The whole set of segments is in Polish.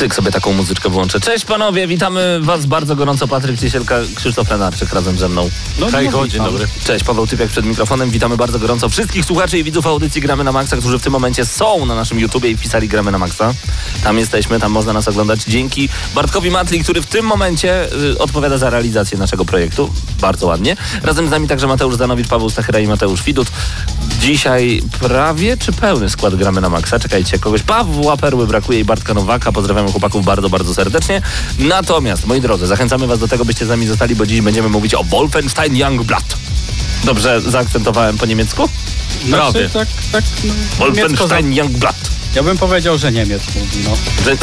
Cyk sobie taką muzyczkę włączę. Cześć panowie, witamy was bardzo gorąco. Patryk Ciesielka, Krzysztof Lenarczyk razem ze mną. No, Hej, no, dzień dobry. Cześć, Paweł Typiak przed mikrofonem. Witamy bardzo gorąco wszystkich słuchaczy i widzów audycji Gramy na Maxa, którzy w tym momencie są na naszym YouTubie i wpisali Gramy na Maxa. Tam jesteśmy, tam można nas oglądać dzięki Bartkowi Matli, który w tym momencie y, odpowiada za realizację naszego projektu. Bardzo ładnie. Razem z nami także Mateusz Zanowicz, Paweł Stachyra i Mateusz Widut. Dzisiaj prawie czy pełny skład Gramy na Maxa. Czekajcie, kogoś Pawła Perły brakuje i Bartka Nowaka. Chłopaków bardzo, bardzo serdecznie. Natomiast, moi drodzy, zachęcamy was do tego, byście z nami zostali, bo dziś będziemy mówić o Wolfenstein Youngblood. Dobrze zaakcentowałem po niemiecku? Znaczy, Prawie. tak, tak, no. Wolfenstein Youngblood. Ja bym powiedział, że Niemiec mówi, no. Że...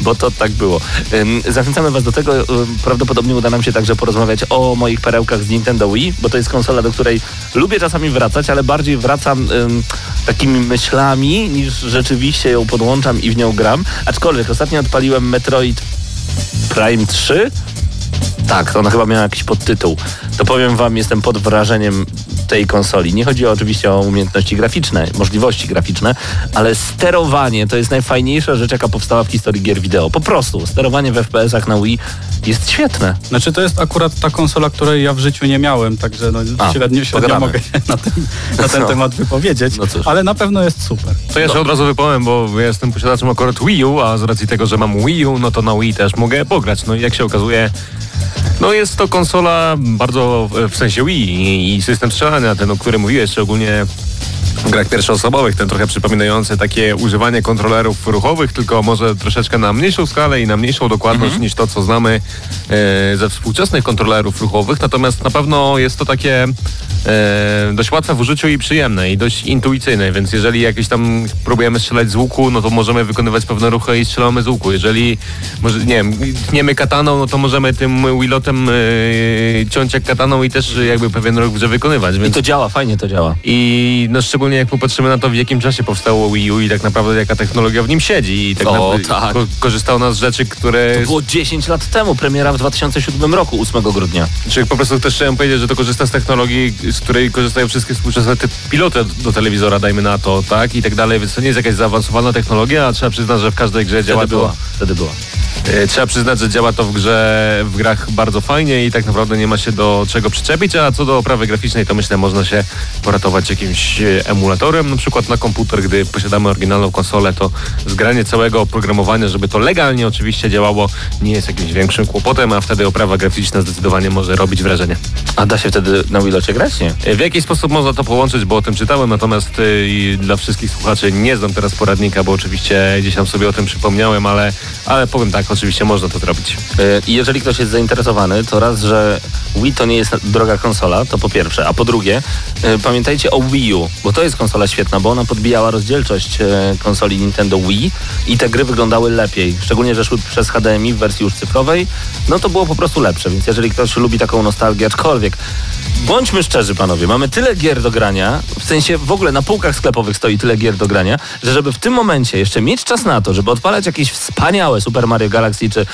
Bo to tak było. Zachęcamy Was do tego. Prawdopodobnie uda nam się także porozmawiać o moich perełkach z Nintendo Wii, bo to jest konsola, do której lubię czasami wracać, ale bardziej wracam takimi myślami, niż rzeczywiście ją podłączam i w nią gram. Aczkolwiek ostatnio odpaliłem Metroid Prime 3. Tak, to ona chyba miała jakiś podtytuł. To powiem wam, jestem pod wrażeniem tej konsoli. Nie chodzi oczywiście o umiejętności graficzne, możliwości graficzne, ale sterowanie to jest najfajniejsza rzecz, jaka powstała w historii gier wideo. Po prostu, sterowanie w FPS-ach na Wii jest świetne. Znaczy to jest akurat ta konsola, której ja w życiu nie miałem, także no, A, średnio, średnio mogę się na ten, na ten No. temat wypowiedzieć, No cóż. ale na pewno jest super. To ja się od razu wypowiem, bo ja jestem posiadaczem akurat Wii U, a z racji tego, że mam Wii U, no to na Wii też mogę pograć. No i jak się okazuje, no jest to konsola bardzo w sensie Wii i- system strzelania, ten o którym mówiłeś, szczególnie grach pierwszoosobowych, ten trochę przypominający takie używanie kontrolerów ruchowych, tylko może troszeczkę na mniejszą skalę i na mniejszą dokładność niż to, co znamy e, ze współczesnych kontrolerów ruchowych. Natomiast na pewno jest to takie e, dość łatwe w użyciu i przyjemne i dość intuicyjne, więc jeżeli jakieś tam próbujemy strzelać z łuku, no to możemy wykonywać pewne ruchy i strzelamy z łuku. Jeżeli, może, nie wiem, tniemy kataną, no to możemy tym wilotem e, ciąć jak kataną i też jakby pewien ruch wykonywać. I Więc to działa, fajnie to działa. i no szczególnie jak popatrzymy na to, w jakim czasie powstało Wii U i tak naprawdę jaka technologia w nim siedzi. I tak O, naprawdę tak. ko- korzysta ona z rzeczy, które... To było 10 lat temu, premiera w 2007 roku, 8 grudnia. Czy po prostu też chciałem powiedzieć, że to korzysta z technologii, z której korzystają wszystkie współczesne ty- piloty do telewizora, dajmy na to, tak? I tak dalej, więc to nie jest jakaś zaawansowana technologia, a trzeba przyznać, że w każdej grze działa Wtedy to... była, wtedy była. E, Trzeba przyznać, że działa to w grze, w grach bardzo fajnie i tak naprawdę nie ma się do czego przyczepić, a co do oprawy graficznej, to myślę, można się poratować jakimś e, emulatorem, na przykład na komputer, gdy posiadamy oryginalną konsolę, to zgranie całego oprogramowania, żeby to legalnie oczywiście działało, nie jest jakimś większym kłopotem, a wtedy oprawa graficzna zdecydowanie może robić wrażenie. A da się wtedy na Wilocie grać? Nie. E, W jaki sposób można to połączyć, bo o tym czytałem, natomiast e, dla wszystkich słuchaczy nie znam teraz poradnika, bo oczywiście gdzieś tam sobie o tym przypomniałem, ale, ale powiem tak, oczywiście można to zrobić. Y, I jeżeli ktoś jest zainteresowany, to raz, że Wii to nie jest droga konsola, to po pierwsze, a po drugie, y, pamiętajcie o Wii U, bo to jest konsola świetna, bo ona podbijała rozdzielczość y, konsoli Nintendo Wii i te gry wyglądały lepiej, szczególnie, że szły przez HDMI w wersji już cyfrowej, no to było po prostu lepsze, więc jeżeli ktoś lubi taką nostalgię, aczkolwiek Bądźmy szczerzy, panowie, mamy tyle gier do grania, w sensie w ogóle na półkach sklepowych stoi tyle gier do grania, że żeby w tym momencie jeszcze mieć czas na to, żeby odpalać jakieś wspaniałe Super Mario Galaxy czy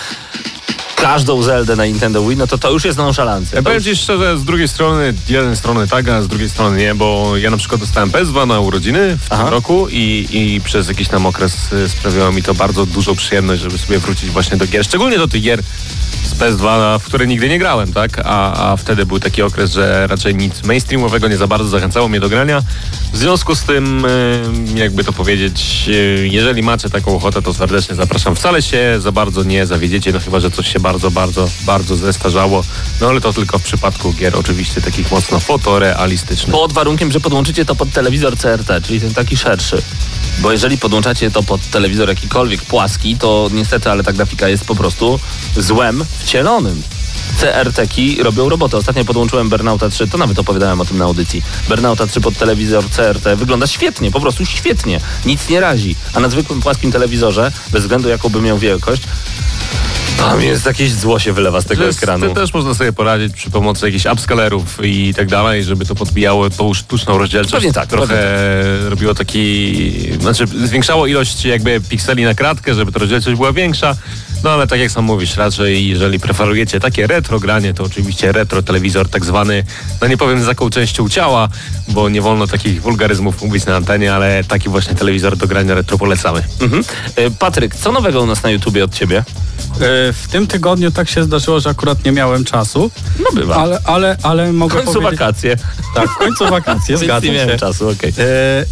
każdą Zeldę na Nintendo Wii, no to to już jest nonszalancja. Ja powiem już... Ci szczerze, z drugiej strony, jeden strony tak, a z drugiej strony nie, bo ja na przykład dostałem PS2 na urodziny w Aha. tym roku i, i przez jakiś tam okres y, sprawiało mi to bardzo dużą przyjemność, żeby sobie wrócić właśnie do gier, szczególnie do tych gier z PS2, w które nigdy nie grałem, tak? A, a wtedy był taki okres, że raczej nic mainstreamowego nie za bardzo zachęcało mnie do grania. W związku z tym, y, jakby to powiedzieć, y, jeżeli macie taką ochotę, to serdecznie zapraszam. Wcale się za bardzo nie zawiedziecie, no chyba, że coś się bardzo, bardzo, bardzo zestarzało. No ale to tylko w przypadku gier oczywiście takich mocno fotorealistycznych. Pod warunkiem, że podłączycie to pod telewizor CRT, czyli ten taki szerszy. Bo jeżeli podłączacie to pod telewizor jakikolwiek płaski, to niestety, ale ta grafika jest po prostu złem wcielonym. CRT-ki robią robotę. Ostatnio podłączyłem Burnouta 3, to nawet opowiadałem o tym na audycji. Burnouta 3 pod telewizor CRT wygląda świetnie, po prostu świetnie. Nic nie razi. A na zwykłym płaskim telewizorze, bez względu jaką by miał wielkość, tam jest jakieś zło się wylewa z tego jest- ekranu. to też można sobie poradzić przy pomocy jakichś upscalerów i tak dalej, żeby to podbijało tą sztuczną rozdzielczość. Pewnie tak, Trochę pewnie robiło taki... Znaczy zwiększało ilość jakby pikseli na kratkę, żeby ta rozdzielczość była większa. No ale tak jak sam mówisz, raczej jeżeli preferujecie takie retro granie, to oczywiście retro telewizor tak zwany, no nie powiem z jaką częścią ciała, bo nie wolno takich wulgaryzmów mówić na antenie, ale taki właśnie telewizor do grania retro polecamy. Mhm. E, Patryk, co nowego u nas na YouTubie od ciebie? E, W tym tygodniu tak się zdarzyło, że akurat nie miałem czasu. No bywa. Ale, ale, ale W mogę końcu powiedzieć... wakacje. Tak, w końcu wakacje, zgadzam nie miałem się. czasu, okej. E, e,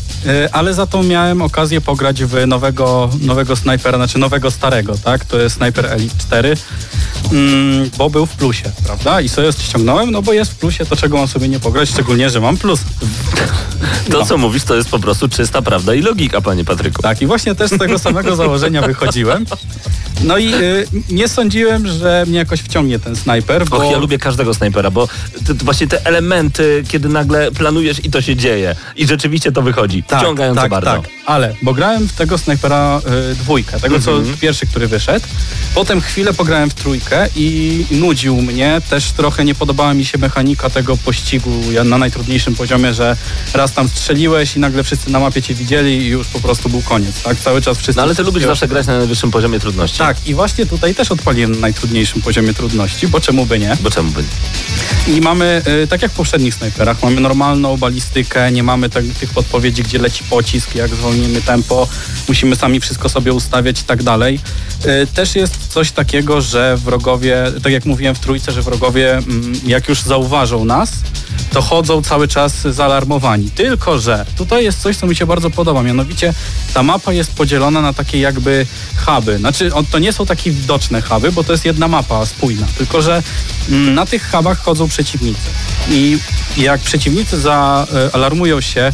ale za to miałem okazję pograć w nowego, nowego snajpera, znaczy nowego starego, tak? To jest Sniper Elite 4, mm, bo był w plusie, prawda? I sobie ściągnąłem, no bo jest w plusie, to czego mam sobie nie pograć, szczególnie, że mam plus. To, co mówisz, to jest po prostu czysta prawda i logika, panie Patryku. Tak, i właśnie też z tego samego założenia wychodziłem. No i y, nie sądziłem, że mnie jakoś wciągnie ten snajper, bo... Och, ja lubię każdego snajpera, bo te, te właśnie te elementy, kiedy nagle planujesz i to się dzieje. I rzeczywiście to wychodzi. Wciągająco tak, bardzo. Tak, ale, bo grałem w tego snajpera y, dwójkę, tego co Mhm. pierwszy, który wyszedł. Potem chwilę pograłem w trójkę i nudził mnie. Też trochę nie podobała mi się mechanika tego pościgu ja- na najtrudniejszym poziomie, że raz tam strzeliłeś i nagle wszyscy na mapie cię widzieli i już po prostu był koniec, tak? Cały czas wszyscy... No ale ty lubisz zawsze grać na najwyższym poziomie trudności. Tak, i właśnie tutaj też odpaliłem na najtrudniejszym poziomie trudności, bo czemu by nie? Bo czemu by nie? I mamy, y, tak jak w poprzednich snajperach, mamy normalną balistykę, nie mamy tak, tych podpowiedzi, gdzie leci pocisk, jak zwolnimy tempo, musimy sami wszystko sobie ustawiać i tak dalej. Y, Też jest coś takiego, że wrogowie, tak jak mówiłem w trójce, że wrogowie, mm, jak już zauważą nas, to chodzą cały czas zaalarmowani. Tylko, że tutaj jest coś, co mi się bardzo podoba, mianowicie ta mapa jest podzielona na takie jakby huby. Znaczy, to nie są takie widoczne huby, bo to jest jedna mapa spójna, tylko, że mm, na tych hubach chodzą przeciwnicy. I jak przeciwnicy zaalarmują się y,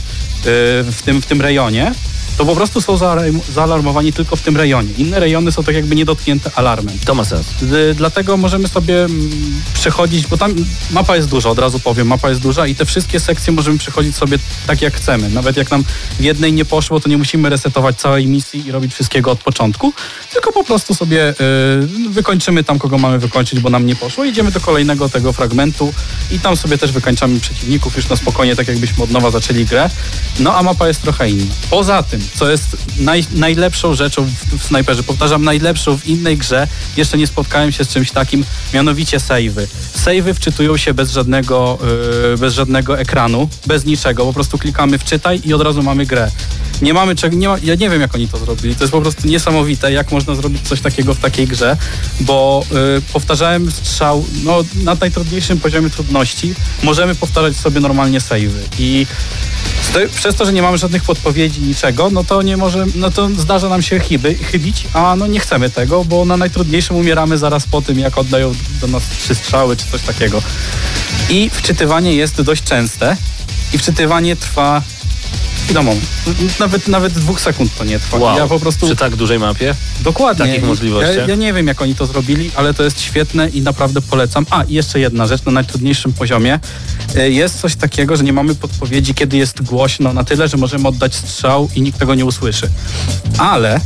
w tym, w tym rejonie, to po prostu są zaalarm- zaalarmowani tylko w tym rejonie. Inne rejony są tak jakby niedotknięte alarmem. To ma sens. Dlatego możemy sobie mm, przechodzić, bo tam mapa jest duża, od razu powiem, mapa jest duża i te wszystkie sekcje możemy przechodzić sobie tak jak chcemy. Nawet jak nam w jednej nie poszło, to nie musimy resetować całej misji i robić wszystkiego od początku, tylko po prostu sobie y, wykończymy tam, kogo mamy wykończyć, bo nam nie poszło. Idziemy do kolejnego tego fragmentu i tam sobie też wykańczamy przeciwników już na spokojnie, tak jakbyśmy od nowa zaczęli grę. No a mapa jest trochę inna. Poza tym, co jest naj, najlepszą rzeczą w, w snajperze, powtarzam, najlepszą w innej grze, jeszcze nie spotkałem się z czymś takim, mianowicie savey. Savey wczytują się bez żadnego, yy, bez żadnego ekranu, bez niczego, po prostu klikamy wczytaj i od razu mamy grę. Nie mamy czego, nie ma, ja nie wiem jak oni to zrobili, to jest po prostu niesamowite, jak można zrobić coś takiego w takiej grze, bo yy, powtarzałem strzał, no na najtrudniejszym poziomie trudności. Możemy powtarzać sobie normalnie savey. I te- przez to, że nie mamy żadnych podpowiedzi, niczego, no to nie może, no to zdarza nam się chyby, chybić, a no nie chcemy tego, bo na najtrudniejszym umieramy zaraz po tym, jak oddają do nas trzy strzały czy coś takiego. I wczytywanie jest dość częste. I wczytywanie trwa moment, nawet, nawet dwóch sekund to nie trwa. Wow. Ja po prostu Przy tak dużej mapie? Dokładnie. takich I możliwościach? Ja, ja nie wiem, jak oni to zrobili, ale to jest świetne i naprawdę polecam. A, i jeszcze jedna rzecz na najtrudniejszym poziomie. E, Jest coś takiego, że nie mamy podpowiedzi, kiedy jest głośno na tyle, że możemy oddać strzał i nikt tego nie usłyszy. Ale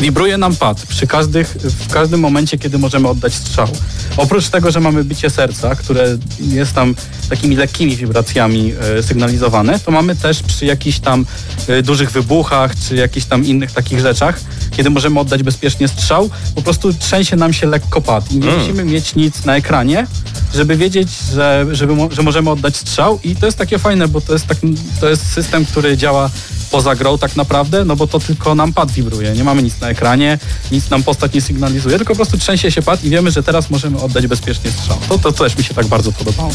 wibruje nam pad przy każdych, w każdym momencie, kiedy możemy oddać strzał. Oprócz tego, że mamy bicie serca, które jest tam takimi lekkimi wibracjami e, sygnalizowane, to mamy też przy jakichś tam e, dużych wybuchach, czy jakichś tam innych takich rzeczach, kiedy możemy oddać bezpiecznie strzał, po prostu trzęsie nam się lekko pad i nie musimy mieć nic na ekranie, żeby wiedzieć, że, żeby, że możemy oddać strzał i to jest takie fajne, bo to jest, tak, to jest system, który działa poza grą tak naprawdę, no bo to tylko nam pad wibruje. Nie mamy nic na ekranie, nic nam postać nie sygnalizuje, tylko po prostu trzęsie się pad i wiemy, że teraz możemy oddać bezpiecznie strzał. To, to też mi się tak bardzo podobało.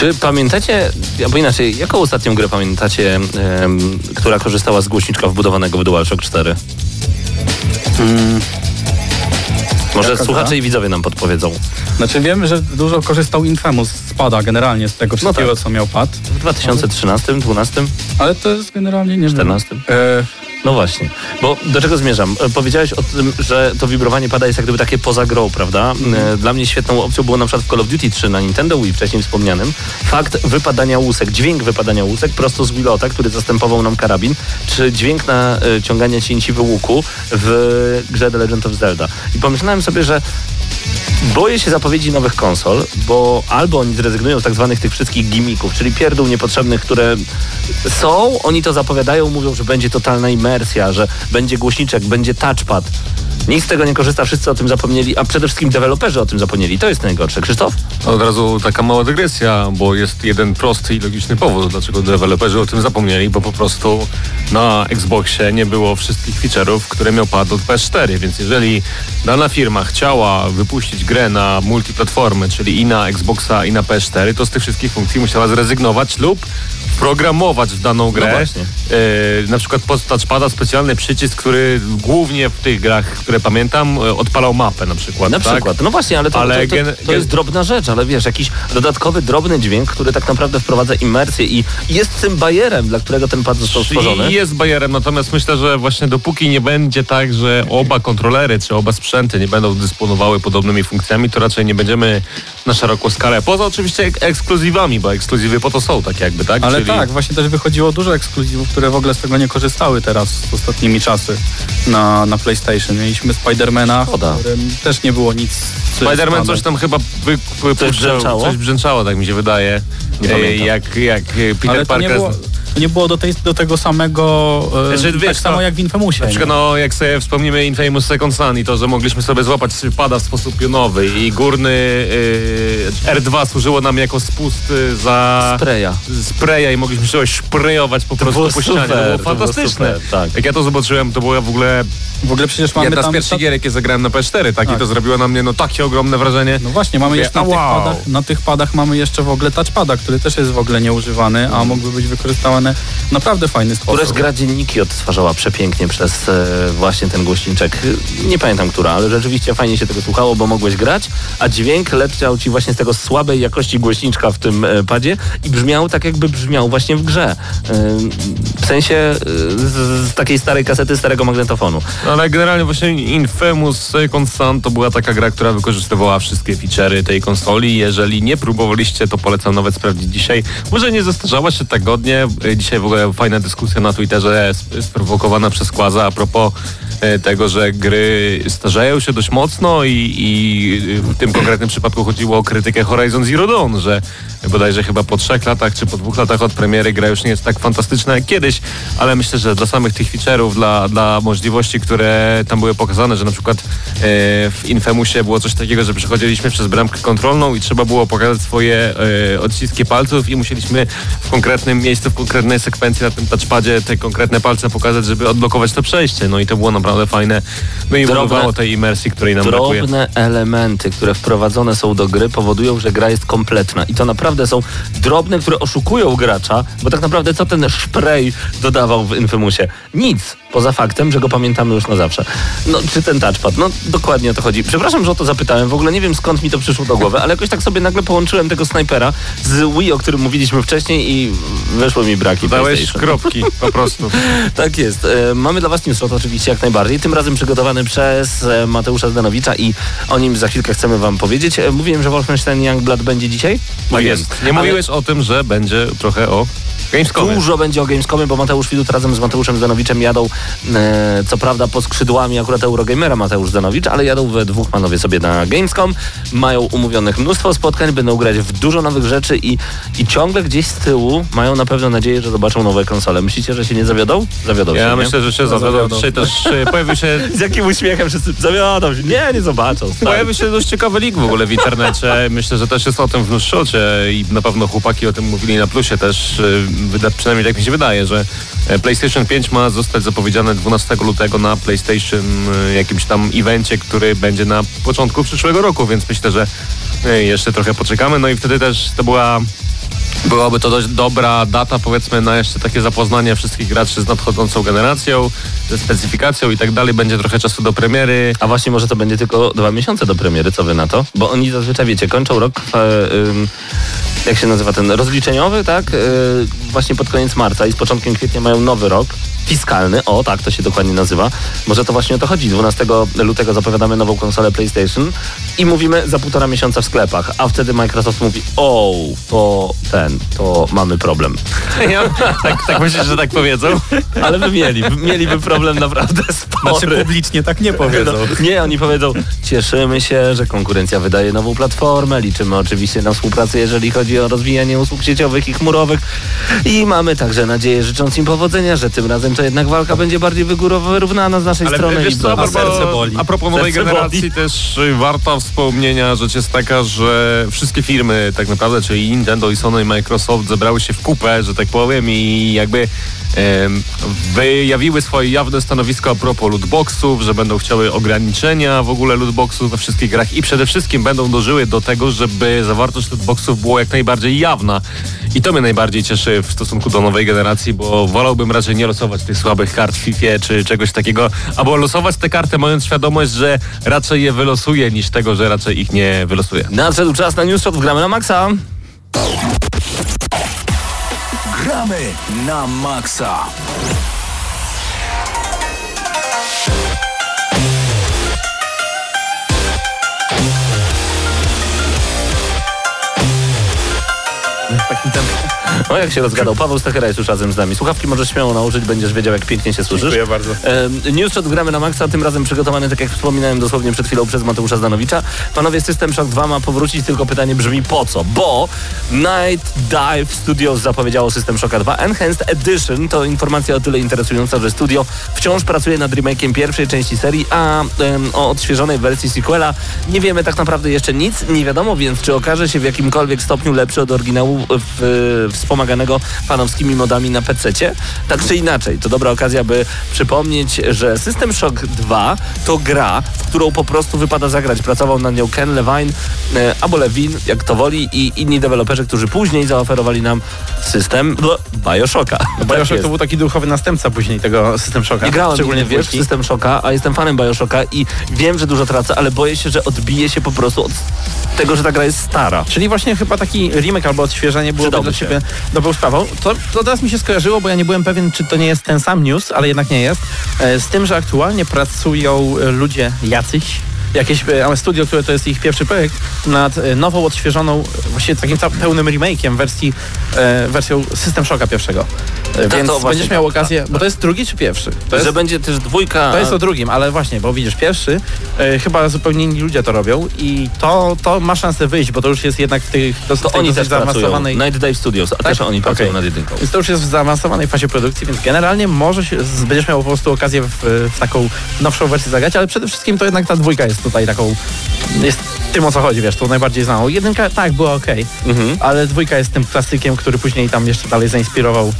Czy pamiętacie, albo inaczej, jaką ostatnią grę pamiętacie, em, która korzystała z głośniczka wbudowanego w DualShock 4? Może Jaka słuchacze gra? i widzowie nam podpowiedzą. Znaczy wiemy, że dużo korzystał Infamous z pada generalnie, z tego wszystkiego, tak. co miał pad, W 2013, 2012, ale to jest generalnie, nie 14? wiem. E, No właśnie, bo do czego zmierzam? E, Powiedziałeś o tym, że to wibrowanie pada jest jak gdyby takie poza grą, prawda? E, Dla mnie świetną opcją było na przykład w Call of Duty 3 na Nintendo Wii, wcześniej wspomnianym, fakt wypadania łusek, dźwięk wypadania łusek prosto z Wilota, który zastępował nam karabin, czy dźwięk na e, ciąganie cięciwy łuku w grze The Legend of Zelda. I pomyślałem sobie, że Boję się zapowiedzi nowych konsol, bo albo oni zrezygnują z tak zwanych tych wszystkich gimików, czyli pierdół niepotrzebnych, które są, oni to zapowiadają, mówią, że będzie totalna imersja, że będzie głośniczek, będzie touchpad. Nikt z tego nie korzysta, wszyscy o tym zapomnieli, a przede wszystkim deweloperzy o tym zapomnieli. To jest najgorsze. Krzysztof? Od razu taka mała dygresja, bo jest jeden prosty i logiczny powód, dlaczego deweloperzy o tym zapomnieli, bo po prostu na Xboxie nie było wszystkich feature'ów, które miał pad od PS4, więc jeżeli dana firma chciała wypuścić grę na multiplatformy, czyli i na Xboxa i na PS4, to z tych wszystkich funkcji musiała zrezygnować lub programować w daną grę. No. E, na przykład pod touchpada specjalny przycisk, który głównie w tych grach, które pamiętam, e, odpalał mapę na przykład. Na tak? przykład. No właśnie, ale to, Ale to, to, to jest drobna rzecz, ale wiesz, jakiś dodatkowy, drobny dźwięk, który tak naprawdę wprowadza imersję i jest tym bajerem, dla którego ten pad został stworzony. I jest bajerem, natomiast myślę, że właśnie dopóki nie będzie tak, że oba kontrolery czy oba sprzęty nie będą dysponowały podobnymi funkcjami, to raczej nie będziemy na szeroką skalę. Poza oczywiście ek- ekskluzywami, bo ekskluzywy po to są tak jakby, tak? Ale Czyli tak, właśnie też wychodziło dużo ekskluzywów, które w ogóle z tego nie korzystały teraz z ostatnimi czasy na, na PlayStation. Mieliśmy Spidermana, w Szkoda. którym też nie było nic. Spider-Man coś tam chyba wy, wypuszczał, brzęczało? coś brzęczało, tak mi się wydaje. Nie E, jak, jak Peter Ale to Parker... nie było, nie było do, tej, do tego samego, e, Znaczy, wiesz, tak samo no, jak w Infamousie. Na przykład, no, jak sobie wspomnimy Infamous Second Son i to, że mogliśmy sobie złapać pada w sposób pionowy i górny y, R2 służyło nam jako spust y, za Spraya. spraya i mogliśmy się szprejować po prostu było po ścianie. super, to było to było fantastyczne. super, tak. Jak ja to zobaczyłem, to była w ogóle W ogóle przecież mamy jedna z tam... pierwszych gier, jakie zagrałem na PS4, tak? I Tak. to zrobiło na mnie no takie ogromne wrażenie. No właśnie, mamy jeszcze na a tych, wow. padach, na tych padach mamy jeszcze w ogóle touchpada, który też jest w ogóle nieużywany, a mógłby być wykorzystany w naprawdę fajny sposób. Któraś gra dzienniki odtwarzała przepięknie przez e, właśnie ten głośniczek. Nie pamiętam która, ale rzeczywiście fajnie się tego słuchało, bo mogłeś grać, a dźwięk leciał ci właśnie z tego słabej jakości głośniczka w tym e, padzie i brzmiał tak, jakby brzmiał właśnie w grze. E, w sensie e, z, z takiej starej kasety, starego magnetofonu. No, ale generalnie właśnie Infamous Second Son to była taka gra, która wykorzystywała wszystkie feature'y tej konsoli. Jeżeli nie próbowaliście, to polecam nawet sprawdzić dzisiaj. Może nie zestarzała się tak godnie. Dzisiaj w ogóle fajna dyskusja na Twitterze sp- sprowokowana przez Kłaza a propos tego, że gry starzeją się dość mocno i, i w tym konkretnym przypadku chodziło o krytykę Horizon Zero Dawn, że bodajże chyba po trzech latach czy po dwóch latach od premiery gra już nie jest tak fantastyczna jak kiedyś, ale myślę, że dla samych tych feature'ów, dla, dla możliwości, które tam były pokazane, że na przykład e, w Infamousie było coś takiego, że przechodziliśmy przez bramkę kontrolną i trzeba było pokazać swoje e, odciski palców i musieliśmy w konkretnym miejscu, w konkretnej sekwencji na tym touchpadzie te konkretne palce pokazać, żeby odblokować to przejście. No i to było naprawdę fajne. No i Drobne- tej imersji, której nam brakuje. Drobne elementy, które wprowadzone są do gry, powodują, że gra jest kompletna. I to naprawdę są drobne, które oszukują gracza, bo tak naprawdę co ten szprej dodawał w Infamousie? Nic, poza faktem, że go pamiętamy już na zawsze. No, czy ten touchpad? No, dokładnie o to chodzi. Przepraszam, że o to zapytałem. W ogóle nie wiem, skąd mi to przyszło do głowy, ale jakoś tak sobie nagle połączyłem tego snajpera z Wii, o którym mówiliśmy wcześniej i wyszły mi braki Dałeś kropki po prostu. Tak jest. E, Mamy dla Was newsshot oczywiście jak najbardziej. Tym razem przygotowany przez e, Mateusza Zdanowicza i o nim za chwilkę chcemy Wam powiedzieć. E, Mówiłem, że Wolfenstein Youngblood będzie dzisiaj? Tak Mówiłem. jest. Nie Ale mówiłeś o tym, że będzie trochę o Gamescomie. Dużo będzie o Gamescomie, bo Mateusz Widut razem z Mateuszem Zdanowiczem jadą, e, co prawda pod skrzydłami akurat Eurogamera Mateusz Zdanowicz, ale jadą we dwóch panowie sobie na Gamescom. Mają umówionych mnóstwo spotkań, będą grać w dużo nowych rzeczy i, i ciągle gdzieś z tyłu mają na pewno nadzieję, że zobaczą nowe konsole. Myślicie, że się nie zawiodą? Zawiodą się, Ja myślę, że się zawiodą. zawiodą. Dzisiaj też pojawił się Z jakim uśmiechem wszyscy zawiodą się. Nie, nie zobaczą. stary. Pojawił się dość ciekawy link w ogóle w internecie. Myślę, że też jest o tym w Nuszocie i na pewno chłopaki o tym mówili na plusie też. Wyda, przynajmniej tak mi się wydaje, że e, PlayStation 5 ma zostać zapowiedziane 12 lutego na PlayStation e, jakimś tam evencie, który będzie na początku przyszłego roku, więc myślę, że e, jeszcze trochę poczekamy. No i wtedy też to była Byłaby to dość dobra data, powiedzmy, na jeszcze takie zapoznanie wszystkich graczy z nadchodzącą generacją, ze specyfikacją i tak dalej. Będzie trochę czasu do premiery. A właśnie może to będzie tylko dwa miesiące do premiery, co wy na to? Bo oni zazwyczaj, wiecie, kończą rok, e, ym, jak się nazywa ten, rozliczeniowy, tak? E, właśnie pod koniec marca i z początkiem kwietnia mają nowy rok fiskalny, o tak to się dokładnie nazywa. Może to właśnie o to chodzi. 12 lutego zapowiadamy nową konsolę PlayStation i mówimy za półtora miesiąca w sklepach, a wtedy Microsoft mówi, o, to ten, to mamy problem. Ja, tak, tak myślisz, że tak powiedzą? Ale by mieli, mieliby problem naprawdę spory. Znaczy publicznie tak nie powiedzą. No, nie, oni powiedzą, cieszymy się, że konkurencja wydaje nową platformę, liczymy oczywiście na współpracę, jeżeli chodzi o rozwijanie usług sieciowych i chmurowych i mamy także nadzieję, życząc im powodzenia, że tym razem to jednak walka będzie bardziej wygórowo wyrównana z naszej Ale strony. wiesz i co, a propos, serce boli. a propos nowej Serce generacji boli. też warta wspomnienia rzecz jest taka, że wszystkie firmy tak naprawdę, czyli Nintendo i Sony i Microsoft zebrały się w kupę, że tak powiem i jakby wyjawiły swoje jawne stanowisko a propos lootboxów, że będą chciały ograniczenia w ogóle lootboxów we wszystkich grach i przede wszystkim będą dążyły do tego, żeby zawartość lootboxów była jak najbardziej jawna. I to mnie najbardziej cieszy w stosunku do nowej generacji, bo wolałbym raczej nie losować tych słabych kart w FIFA czy czegoś takiego, albo losować te karty mając świadomość, że raczej je wylosuję niż tego, że raczej ich nie wylosuję. Nadszedł czas na News gramy na maksa. Gramy na maksa. O, jak się rozgadał. Paweł Stachera jest już razem z nami. Słuchawki możesz śmiało nałożyć, będziesz wiedział, jak pięknie się słyszysz. Dziękuję bardzo. E, News Shot gramy na maksa, tym razem przygotowany, tak jak wspominałem dosłownie przed chwilą przez Mateusza Zdanowicza. Panowie, System Shock 2 ma powrócić, tylko pytanie brzmi po co? Bo Night Dive Studios zapowiedziało System Shocka 2 Enhanced Edition. To informacja o tyle interesująca, że studio wciąż pracuje nad remake'iem pierwszej części serii, a em, o odświeżonej wersji sequela nie wiemy tak naprawdę jeszcze nic. Nie wiadomo więc, czy okaże się w jakimkolwiek stopniu lepszy od oryginału w, wspomaganego fanowskimi modami na PC-cie. Tak czy inaczej, to dobra okazja, by przypomnieć, że System Shock 2 to gra, w którą po prostu wypada zagrać. Pracował nad nią Ken Levine e, albo Levin, jak to woli, i inni deweloperzy, którzy później zaoferowali nam system Bioshocka. Tak Bioshock jest. to był taki duchowy następca później tego System Shocka. Nie grałem szczególnie wiesz, w dwójki. System Shocka, a jestem fanem Bioshocka i wiem, że dużo tracę, ale boję się, że odbije się po prostu od tego, że ta gra jest stara. Czyli właśnie chyba taki remake albo odświeżenie byłoby Przydałby dla się. ciebie dobrą sprawą. To, to teraz mi się skojarzyło, bo ja nie byłem pewien, czy to nie jest ten sam news, ale jednak nie jest. E, Z tym, że aktualnie pracują ludzie jacyś, jakieś e, studio, które to jest ich pierwszy projekt, nad e, nową, odświeżoną, właściwie takim pełnym remake'iem wersji, wersją System Shocka pierwszego. To Więc właśnie będziesz miał okazję, bo to jest drugi czy pierwszy? To jest, że będzie też dwójka... to jest o drugim, ale właśnie, bo widzisz, pierwszy e, chyba zupełnie inni ludzie to robią i to, to ma szansę wyjść, bo to już jest jednak w tych dos- to tej oni dosyć zaawansowanej... Night Dive Studios, a Tak? też oni pracują Okej. nad jedynką. Więc to już jest w zaawansowanej fazie produkcji, więc generalnie może się, będziesz miał po prostu okazję w, w taką nowszą wersję zagrać, ale przede wszystkim to jednak ta dwójka jest tutaj taką, jest tym o co chodzi, wiesz, tą najbardziej znaną. Jedynka tak, była okej, Mhm. ale dwójka jest tym klasykiem, który później tam jeszcze dalej zainspirował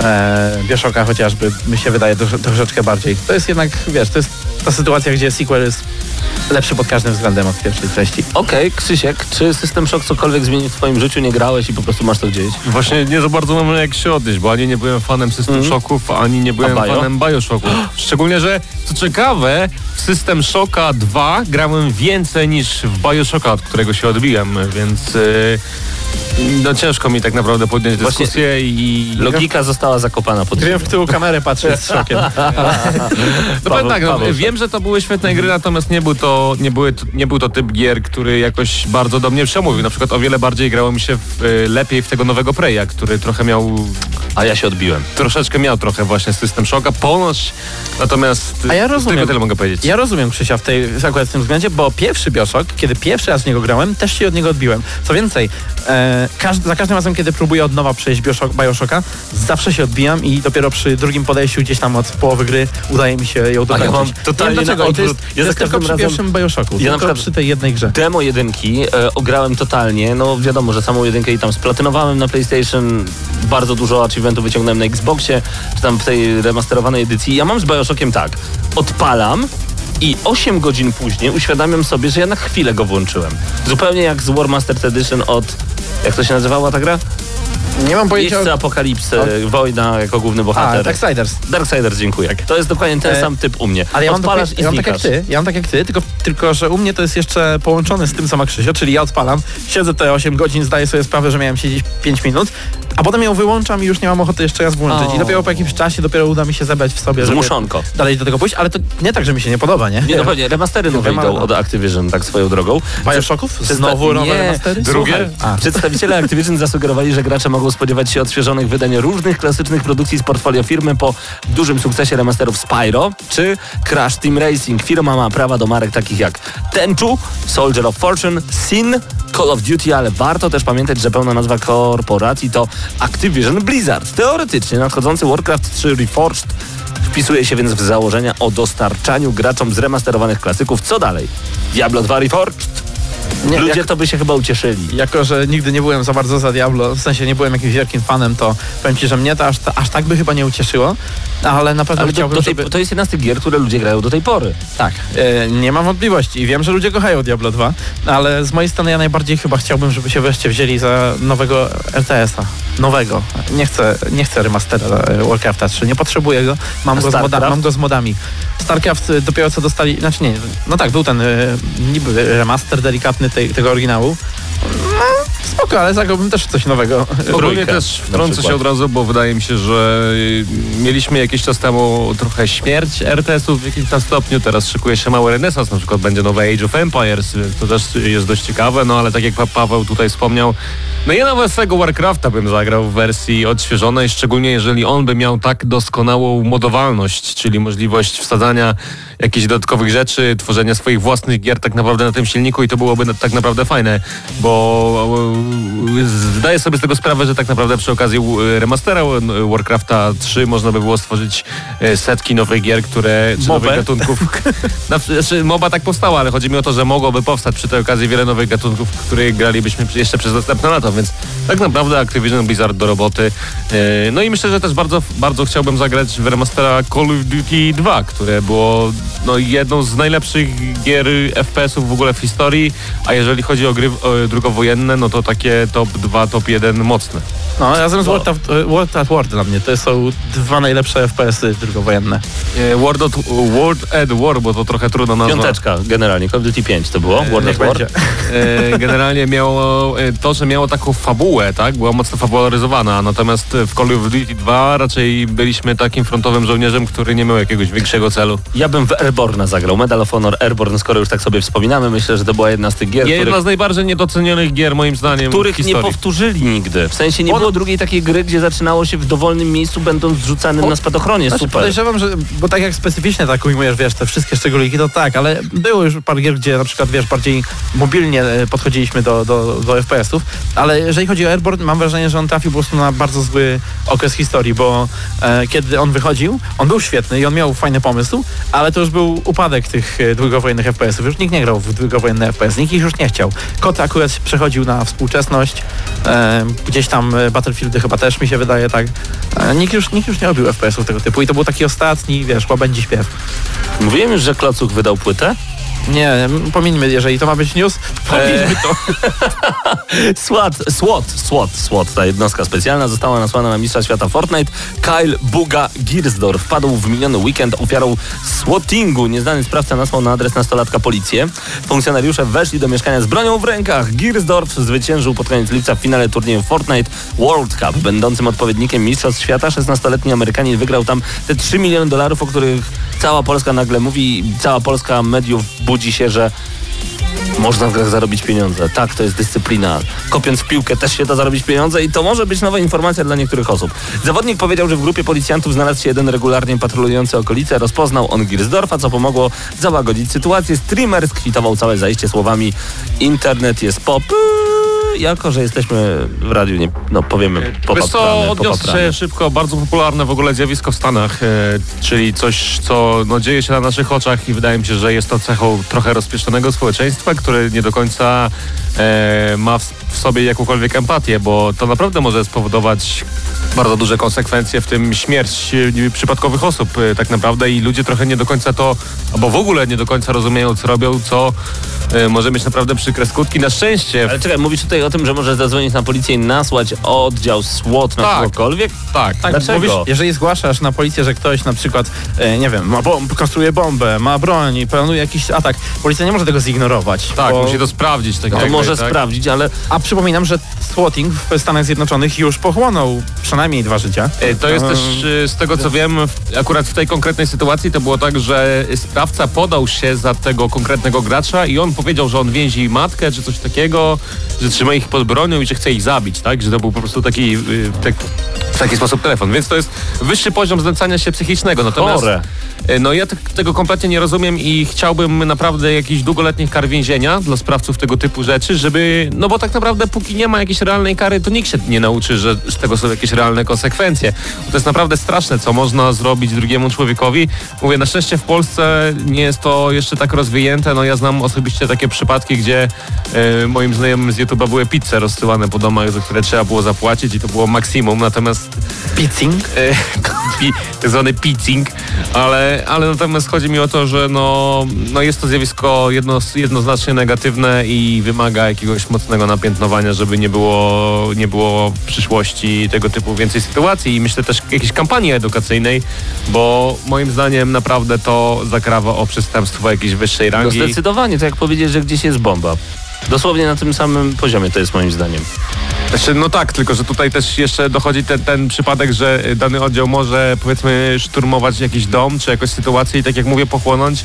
e, Bioshocka chociażby, mi się wydaje trosze- troszeczkę bardziej. To jest jednak, wiesz, to jest ta sytuacja, gdzie sequel jest lepszy pod każdym względem od pierwszej części. Okej, Krzysiek, czy System Shock cokolwiek zmienił w twoim życiu? Nie grałeś i po prostu masz to gdzieś? Właśnie nie za bardzo mam jak się odnieść, bo ani nie byłem fanem System Shocków, ani nie byłem Bio? fanem Bioshocków. Szczególnie, że co ciekawe, w System Shocka 2 grałem więcej niż w Bioshocka, od którego się odbiłem, więc yy, no ciężko mi tak naprawdę podjąć Właśnie dyskusję i... Logika została zakopana pod Wiem, w tyłu kamerę patrzę z szokiem. No Paweł- powiem tak, no, Paweł wiem, że to były świetne gry, natomiast nie był, to, nie, były, nie był to typ gier, który jakoś bardzo do mnie przemówił. Na przykład o wiele bardziej grało mi się w, y, lepiej w tego nowego Preya, który trochę miał, A ja się odbiłem. troszeczkę miał trochę właśnie System Shocka, ponoć, natomiast A ja rozumiem. tylko tyle mogę powiedzieć. Ja rozumiem Krzysia w tej, akurat w tym względzie, bo pierwszy Bioshock, kiedy pierwszy raz w niego grałem, też się od niego odbiłem. Co więcej, e, każdy, za każdym razem, kiedy próbuję od nowa przejść Bioshock, Bioshocka, zawsze się odbijam i dopiero przy drugim podejściu gdzieś tam od połowy gry udaje mi się ją A ja dokończyć. mam Nie wiem totalnie dlaczego, na to jest. Ja to jest tylko przy pierwszym Bioshocku, Ja tylko przy tej jednej grze. Demo jedynki e, ograłem totalnie, no wiadomo, że samą jedynkę i tam splatynowałem na PlayStation, bardzo dużo achievementów wyciągnąłem na Xboxie, czy tam w tej remasterowanej edycji. Ja mam z Bioshockiem tak, odpalam i 8 godzin później uświadamiam sobie, że ja na chwilę go włączyłem. Zupełnie jak z War Mastered Edition od... Jak to się nazywała ta gra? Nie mam pojęcia... Jeźdźcy o- Apokalipsy, Wojna jako główny A, bohater. Darksiders. Darksiders, dziękuję. To jest dokładnie ten E, sam typ u mnie. Ale ja mam, Odpalasz tak, i ja mam tak jak ty, ja mam tak jak ty, tylko, tylko że u mnie to jest jeszcze połączone z tym, co ma Krzysio, czyli ja odpalam, siedzę te 8 godzin, zdaję sobie sprawę, że miałem siedzieć 5 minut, a potem ją wyłączam i już nie mam ochoty jeszcze raz włączyć. O. I dopiero po jakimś czasie dopiero uda mi się zebrać w sobie, żeby Zmuszonko. dalej do tego pójść, ale to nie tak, że mi się nie podoba, nie? Nie, no pewnie, remastery nowe idą od Activision, tak swoją drogą. Bioshocków? Znowu nowe remastery? Drugie? A. Przedstawiciele Activision zasugerowali, że gracze mogą spodziewać się odświeżonych wydań różnych klasycznych produkcji z portfolio firmy po dużym sukcesie remasterów Spyro czy Crash Team Racing. Firma ma prawa do marek takich jak Tenchu, Soldier of Fortune, Sin, Call of Duty, ale warto też pamiętać, że pełna nazwa korporacji to Activision Blizzard. Teoretycznie nadchodzący Warcraft 3 Reforged Wpisuje się więc w założenia o dostarczaniu graczom zremasterowanych klasyków. Co dalej? Diablo 2 Reforged? Nie, Ludzie jak- to by się chyba ucieszyli. Jako, że nigdy nie byłem za bardzo za Diablo, w sensie nie byłem jakimś wielkim fanem, to powiem ci, że mnie to aż, aż tak by chyba nie ucieszyło, ale na pewno Ale do, chciałbym, do tej, żeby... to jest jedna z tych gier, które ludzie grają do tej pory. Tak, e, nie mam wątpliwości i wiem, że ludzie kochają Diablo 2, ale z mojej strony ja najbardziej chyba chciałbym, żeby się wreszcie wzięli za nowego RTS-a. Nowego. Nie chcę, nie chcę remastera e, Warcrafta 3, nie potrzebuję go, mam, go z, moda, mam go z modami. StarCraft e, dopiero co dostali, znaczy nie, no tak, był ten e, niby remaster delikatny tej, tego oryginału. No, spoko, ale zagrałbym też w coś nowego. Ogólnie też wtrącę się od razu, bo wydaje mi się, że y, mieliśmy jakiś czas temu trochę śmierć RTS-ów w jakimś tam stopniu. Teraz szykuje się mały renesans, na przykład będzie nowe Age of Empires, to też jest dość ciekawe, no ale tak jak pa- Paweł tutaj wspomniał, no ja nawet z tego Warcrafta bym zagrał w wersji odświeżonej, szczególnie jeżeli on by miał tak doskonałą modowalność, czyli możliwość wsadzania jakichś dodatkowych rzeczy, tworzenia swoich własnych gier tak naprawdę na tym silniku i to byłoby na- tak naprawdę fajne, bo e, zdaję sobie z tego sprawę, że tak naprawdę przy okazji e, remastera Warcrafta 3 można by było stworzyć e, setki nowych gier, które czy Mobę? nowych gatunków. Na, znaczy, MOBA tak powstała, ale chodzi mi o to, że mogłoby powstać przy tej okazji wiele nowych gatunków, których gralibyśmy jeszcze przez następne lata, więc tak naprawdę Activision Blizzard do roboty. E, No i myślę, że też bardzo, bardzo chciałbym zagrać w remastera Call of Duty 2, które było no, jedną z najlepszych gier FPS-ów w ogóle w historii, a jeżeli chodzi o gry o, drugowojenne, no to takie top 2, top 1 mocne. No, razem z World at, World at War dla mnie. To są dwa najlepsze FPS-y drugowojenne. E, World at, World at War, bo to trochę trudno nazwa. Piąteczka generalnie, Call of Duty 5 to było, World of War. E, generalnie miało e, to, że miało taką fabułę, tak? Była mocno fabularyzowana, natomiast w Call of Duty 2 raczej byliśmy takim frontowym żołnierzem, który nie miał jakiegoś większego celu. Ja bym w Airborne zagrał. Medal of Honor Airborne, skoro już tak sobie wspominamy, myślę, że to była jedna z tych gier, Jedna których, z najbardziej niedocenionych gier moim zdaniem których w nie powtórzyli nigdy. W sensie nie Ono- było drugiej takiej gry, gdzie zaczynało się w dowolnym miejscu, będąc zrzucanym O- na spadochronie. Znaczy, Super. podejrzewam, że, bo tak jak specyficznie tak ujmujesz, wiesz, te wszystkie szczególiki, to tak, ale było już parę gier, gdzie na przykład, wiesz, bardziej mobilnie e, podchodziliśmy do, do, do FPS-ów, ale jeżeli chodzi o Airborne, mam wrażenie, że on trafił po prostu na bardzo zły okres historii, bo e, kiedy on wychodził, on był świetny i on miał fajny pomysł, ale to już był upadek tych e, długowojennych FPS-ów. Już nikt nie grał w długowojenne FPS, nikt ich już nie chciał. Kot akurat przechodził na współczesność, e, gdzieś tam e, Battlefieldy chyba też mi się wydaje tak. E, nikt, już, nikt już nie robił FPS-ów tego typu i to był taki ostatni, wiesz, łabędzi śpiew. Mówiłem już, że Klocuch wydał płytę? Nie, m, pomińmy, jeżeli to ma być news, pomińmy to. SWAT, SWAT, SWAT, SWAT, ta jednostka specjalna została nasłana na mistrza świata Fortnite. Kyle Buga Giersdorf wpadł w miniony weekend ofiarą swattingu. Nieznany sprawca nasłał na adres nastolatka policję. Funkcjonariusze weszli do mieszkania z bronią w rękach. Giersdorf zwyciężył pod koniec lipca w finale turnieju Fortnite World Cup, będącym odpowiednikiem mistrzostw świata. 16-letni Amerykanin wygrał tam te 3 miliony dolarów, o których cała Polska nagle mówi. Cała Polska mediów budzi się, że można w grach zarobić pieniądze. Tak, to jest dyscyplina. Kopiąc piłkę też się da zarobić pieniądze i to może być nowa informacja dla niektórych osób. Zawodnik powiedział, że w grupie policjantów znalazł się jeden regularnie patrolujący okolice. Rozpoznał on Girsdorfa, co pomogło załagodzić sytuację. Streamer skwitował całe zajście słowami internet jest pop. Jako, że jesteśmy w radiu, nie, no powiemy Wiesz co, odniosę się szybko, bardzo popularne w ogóle zjawisko w Stanach, e, czyli coś, co no, dzieje się na naszych oczach i wydaje mi się, że jest to cechą trochę rozpieszczonego społeczeństwa, które nie do końca e, ma w w sobie jakąkolwiek empatię, bo to naprawdę może spowodować bardzo duże konsekwencje, w tym śmierć e, przypadkowych osób e, tak naprawdę i ludzie trochę nie do końca to, albo w ogóle nie do końca rozumieją, co robią, co e, może mieć naprawdę przykre skutki. Na szczęście Ale czekaj, mówisz tutaj o tym, że możesz zadzwonić na policję i nasłać oddział SWAT na Tak. kogokolwiek? tak, Tak, Dlaczego? mówisz, jeżeli zgłaszasz na policję, że ktoś na przykład, nie wiem, ma bomb, konstruuje bombę, ma broń, i planuje jakiś atak, policja nie może tego zignorować. tak, bo- musi to sprawdzić. Tak To jakby, może tak? sprawdzić, ale A przypominam, że swatting w Stanach Zjednoczonych już pochłonął przynajmniej dwa życia. E, To jest Ehm, też e, z tego co wiem, akurat w tej konkretnej sytuacji to było tak, że sprawca podał się za tego konkretnego gracza i on powiedział, że on więzi matkę czy coś takiego, że trzyma ich pod bronią i że chce ich zabić, tak? Że to był po prostu taki, y, tak, taki sposób telefon. Więc to jest wyższy poziom znęcania się psychicznego. Natomiast Chore. e, no ja te- tego kompletnie nie rozumiem i chciałbym naprawdę jakichś długoletnich kar więzienia dla sprawców tego typu rzeczy, żeby, no bo tak naprawdę póki nie ma jakiejś realnej kary, to nikt się nie nauczy, że z tego są jakieś realne konsekwencje. To jest naprawdę straszne, co można zrobić drugiemu człowiekowi. Mówię, na szczęście w Polsce nie jest to jeszcze tak rozwinięte. No ja znam osobiście takie przypadki, gdzie e, moim znajomym z YouTube'a były pizze rozsyłane po domach, za które trzeba było zapłacić i to było maksimum. Natomiast Pizzing. e, tak zwany pizzing, ale, ale natomiast chodzi mi o to, że no, no jest to zjawisko jedno, jednoznacznie negatywne i wymaga jakiegoś mocnego napiętnowania, żeby nie było, nie było w przyszłości tego typu więcej sytuacji i myślę też jakiejś kampanii edukacyjnej, bo moim zdaniem naprawdę to zakrawa o przestępstwo jakiejś wyższej no rangi. zdecydowanie, to jak powiedzieć, że gdzieś jest bomba. Dosłownie na tym samym poziomie to jest moim zdaniem. Znaczy, no tak, tylko że tutaj też jeszcze dochodzi ten, ten przypadek, że dany oddział może powiedzmy szturmować jakiś dom czy jakąś sytuację i tak jak mówię pochłonąć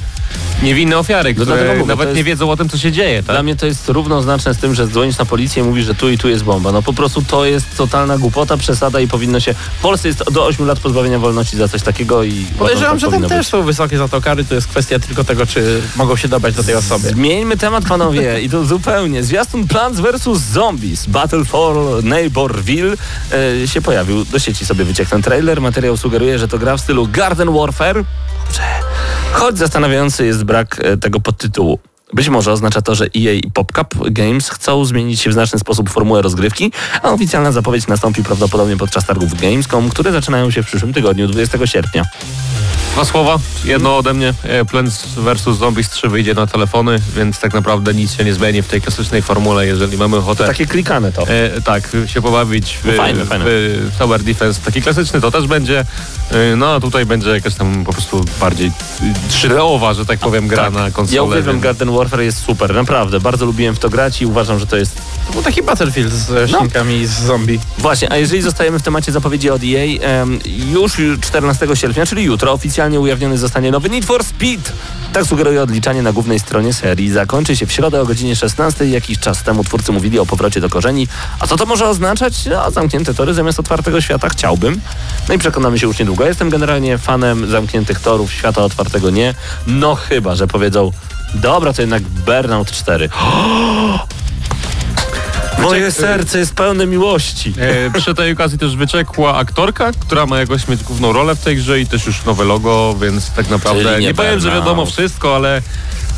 niewinne ofiary, No które dlatego mówię, nawet to nie jest- wiedzą o tym, co się dzieje. Tak? Dla mnie to jest równoznaczne z tym, że dzwonisz na policję i mówisz, że tu i tu jest bomba. No po prostu to jest totalna głupota, przesada i powinno się... W Polsce jest do 8 lat pozbawienia wolności za coś takiego i... uważam, Podejrzewam, że tam powinno też być. są wysokie za to kary, to jest kwestia tylko tego, czy mogą się dobrać do tej osoby. Zmieńmy temat, panowie, i to zupełnie. Zwiastun Plants vs. Zombies Battle for Neighborville e, się pojawił. Do sieci sobie wyciekł ten trailer. Materiał sugeruje, że to gra w stylu Garden Warfare. Dobrze. Choć zastanawiający jest brak e, tego podtytułu. Być może oznacza to, że EA i PopCap Games chcą zmienić w znaczny sposób formułę rozgrywki, a oficjalna zapowiedź nastąpi prawdopodobnie podczas targów Gamescom, które zaczynają się w przyszłym tygodniu, 20 sierpnia. Dwa słowa, jedno ode mnie. Plants vs. Zombies 3 wyjdzie na telefony, więc tak naprawdę nic się nie zmieni w tej klasycznej formule, jeżeli mamy ochotę Takie klikane to. e, tak, się pobawić w, No fajne, fajne. w Tower Defense. Taki klasyczny to też będzie, e, no a tutaj będzie jakaś tam po prostu bardziej e, 3D-owa, że tak powiem, gra tak. na konsolę. Ja uwielbiam więc- Garden Warfare, jest super, naprawdę. Bardzo lubiłem w to grać i uważam, że to jest To był taki Battlefield z No. świnkami i z zombie. Właśnie, a jeżeli zostajemy w temacie zapowiedzi od EA, em, już 14 sierpnia, czyli jutro, oficjalnie ujawniony zostanie nowy Need for Speed. Tak sugeruje odliczanie na głównej stronie serii. Zakończy się w środę o godzinie 16. Jakiś czas temu twórcy mówili o powrocie do korzeni. A co to może oznaczać? No, zamknięte tory zamiast otwartego świata chciałbym. No i przekonamy się już niedługo. Jestem generalnie fanem zamkniętych torów, świata otwartego nie. No chyba, że powiedzą, dobra, to jednak Burnout 4. Moje serce jest pełne miłości. E, przy tej okazji też wyciekła aktorka, która ma jakoś mieć główną rolę w tej grze i też już nowe logo, więc tak naprawdę Czyli nie, nie powiem, że wiadomo wszystko, ale,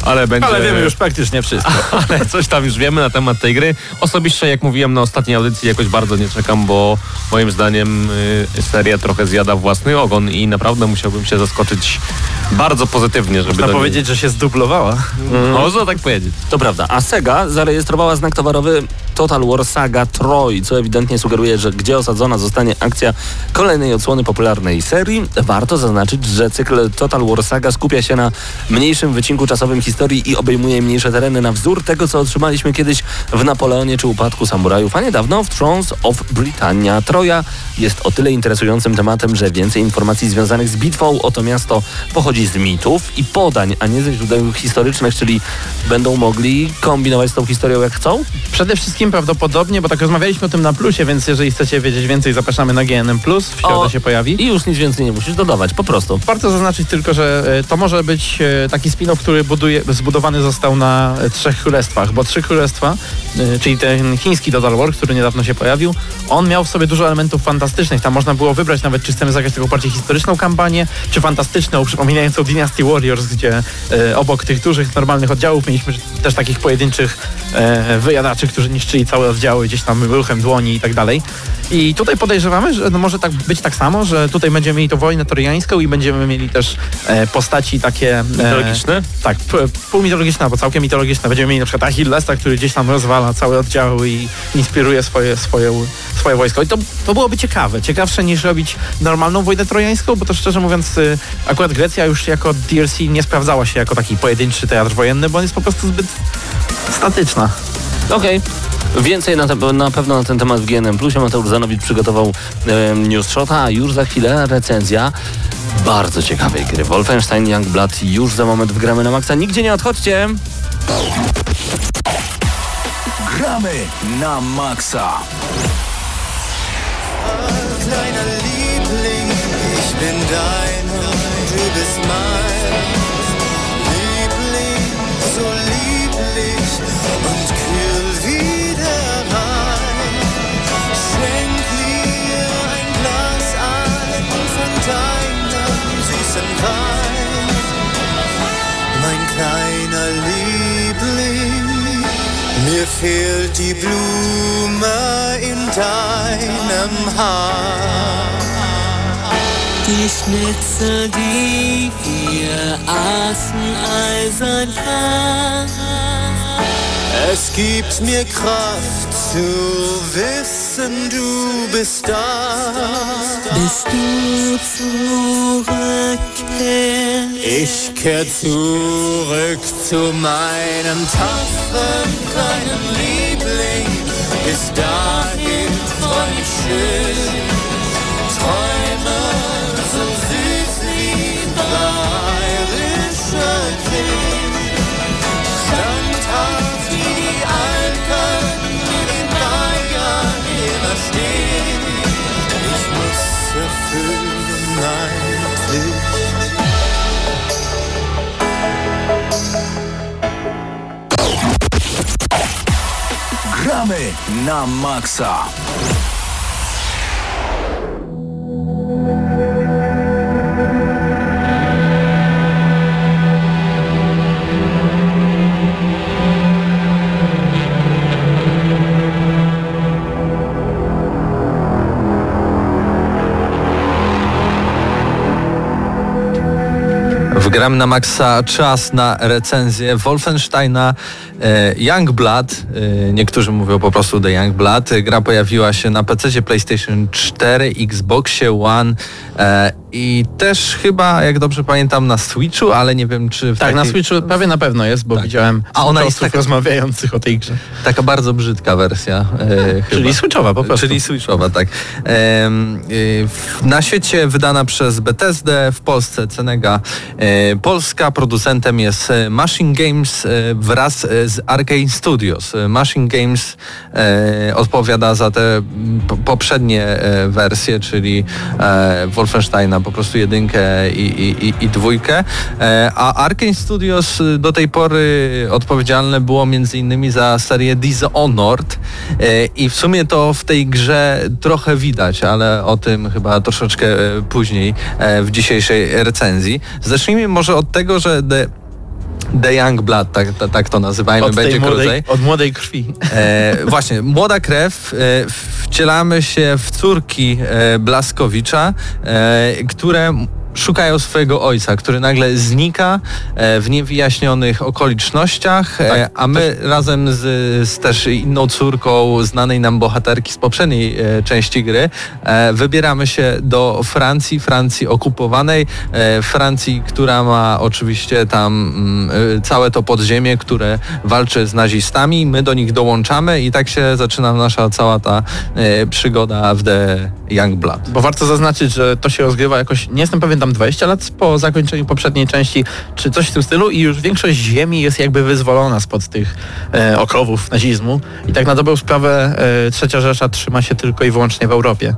ale będzie... Ale wiemy już praktycznie wszystko. ale coś tam już wiemy na temat tej gry. Osobiście, jak mówiłem na ostatniej audycji, jakoś bardzo nie czekam, bo moim zdaniem y, seria trochę zjada własny ogon i naprawdę musiałbym się zaskoczyć bardzo pozytywnie, żeby Można do niej- powiedzieć, że się zdublowała. Można tak powiedzieć. To prawda. A Sega zarejestrowała znak towarowy Total War Saga Troy, co ewidentnie sugeruje, że gdzie osadzona zostanie akcja kolejnej odsłony popularnej serii. Warto zaznaczyć, że cykl Total War Saga skupia się na mniejszym wycinku czasowym historii i obejmuje mniejsze tereny na wzór tego, co otrzymaliśmy kiedyś w Napoleonie czy Upadku Samurajów, a niedawno w Thrones of Britannia. Troja jest o tyle interesującym tematem, że więcej informacji związanych z bitwą o to miasto pochodzi z mitów i podań, a nie ze źródeł historycznych, czyli będą mogli kombinować z tą historią jak chcą? Przede wszystkim prawdopodobnie, bo tak rozmawialiśmy o tym na plusie, więc jeżeli chcecie wiedzieć więcej, zapraszamy na GNM+, w środę się pojawi. I już nic więcej nie musisz dodawać, po prostu. Warto zaznaczyć tylko, że e, to może być e, taki spin-off, który buduje, zbudowany został na Trzech Królestwach, bo Trzy Królestwa, e, czyli ten chiński Total War, który niedawno się pojawił, on miał w sobie dużo elementów fantastycznych. Tam można było wybrać nawet, czy chcemy zagrać taką bardziej historyczną kampanię, czy fantastyczną, przypominającą Dynasty Warriors, gdzie e, obok tych dużych, normalnych oddziałów mieliśmy też takich pojedynczych e, wyjadaczy, którzy niszczyli czyli całe oddziały gdzieś tam ruchem dłoni i tak dalej. I tutaj podejrzewamy, że no może tak być tak samo, że tutaj będziemy mieli to wojnę trojańską i będziemy mieli też e, postaci takie... E, Mitologiczne? tak, p- półmitologiczne albo całkiem mitologiczne. Będziemy mieli na przykład Achillesa, który gdzieś tam rozwala całe oddziały i inspiruje swoje, swoje, swoje wojsko. I to, to byłoby ciekawe. Ciekawsze niż robić normalną wojnę trojańską, bo to szczerze mówiąc y, akurat Grecja już jako DLC nie sprawdzała się jako taki pojedynczy teatr wojenny, bo on jest po prostu zbyt statyczna. Okej. Więcej na, te, na pewno na ten temat w GNM Plusie. Mateusz Zanowicz przygotował e, news shota, a już za chwilę recenzja bardzo ciekawej gry. Wolfenstein Youngblood już za moment wgramy na maksa. Nigdzie nie odchodźcie. Gramy na maksa. kleiner Liebling, ich bin deiner, du bist mein Mir fehlt die Blume in deinem Haar. Die Schnitzel, die wir aßen, eisern klar. Es gibt mir Kraft zu wissen, du bist da. Bis du zurückkehrst. Ich kehr zurück zu meinem tapferen kleinen Liebling. Bis dahin träum ich schön, Gramy na maksa. Gram na Maxa czas na recenzję Wolfensteina e, Youngblood. E, niektórzy mówią po prostu The Youngblood. Gra pojawiła się na PC, PlayStation 4, Xboxie One e, i też chyba, jak dobrze pamiętam, na Switchu, ale nie wiem czy w Tak, na takiej- Switchu prawie na pewno jest, bo Tak. widziałem A ona jest taka- rozmawiających o tej grze. Taka bardzo brzydka wersja. E, Czyli. Switchowa po prostu. Czyli Switchowa, tak. Y, w- na świecie wydana przez Bethesdę, w Polsce Cenega e, Polska. Producentem jest e, Machine Games e, wraz e, z Arcane Studios. E, Machine Games e, odpowiada za te poprzednie e, wersje, czyli e, Wolfensteina, po prostu jedynkę i, i, i, i dwójkę. E, a Arcane Studios e, do tej pory odpowiedzialne było innymi za serię Dishonored e, i w sumie to w tej grze trochę widać, ale o tym chyba troszeczkę e, później w dzisiejszej recenzji. Zacznijmy może od tego, że The, The Young Blood, tak, tak, tak to nazywajmy, Od będzie tej krócej. młodej, od młodej krwi. E, właśnie, młoda krew, e, wcielamy się w córki e, Blaskowicza, e, które szukają swojego ojca, który nagle znika e, w niewyjaśnionych okolicznościach, e, a my razem z, z też inną córką znanej nam bohaterki z poprzedniej e, części gry wybieramy się do Francji, Francji okupowanej, Francji, która ma oczywiście tam mm, całe to podziemie, które walczy z nazistami, my do nich dołączamy i tak się zaczyna nasza cała ta przygoda w The Young Blood. Bo warto zaznaczyć, że to się rozgrywa jakoś, nie jestem pewien, tam 20 lat po zakończeniu poprzedniej części, czy coś w tym stylu i już większość ziemi jest jakby wyzwolona spod tych e, okrowów nazizmu i tak na dobrą sprawę e, Trzecia Rzesza trzyma się tylko i wyłącznie w Europie.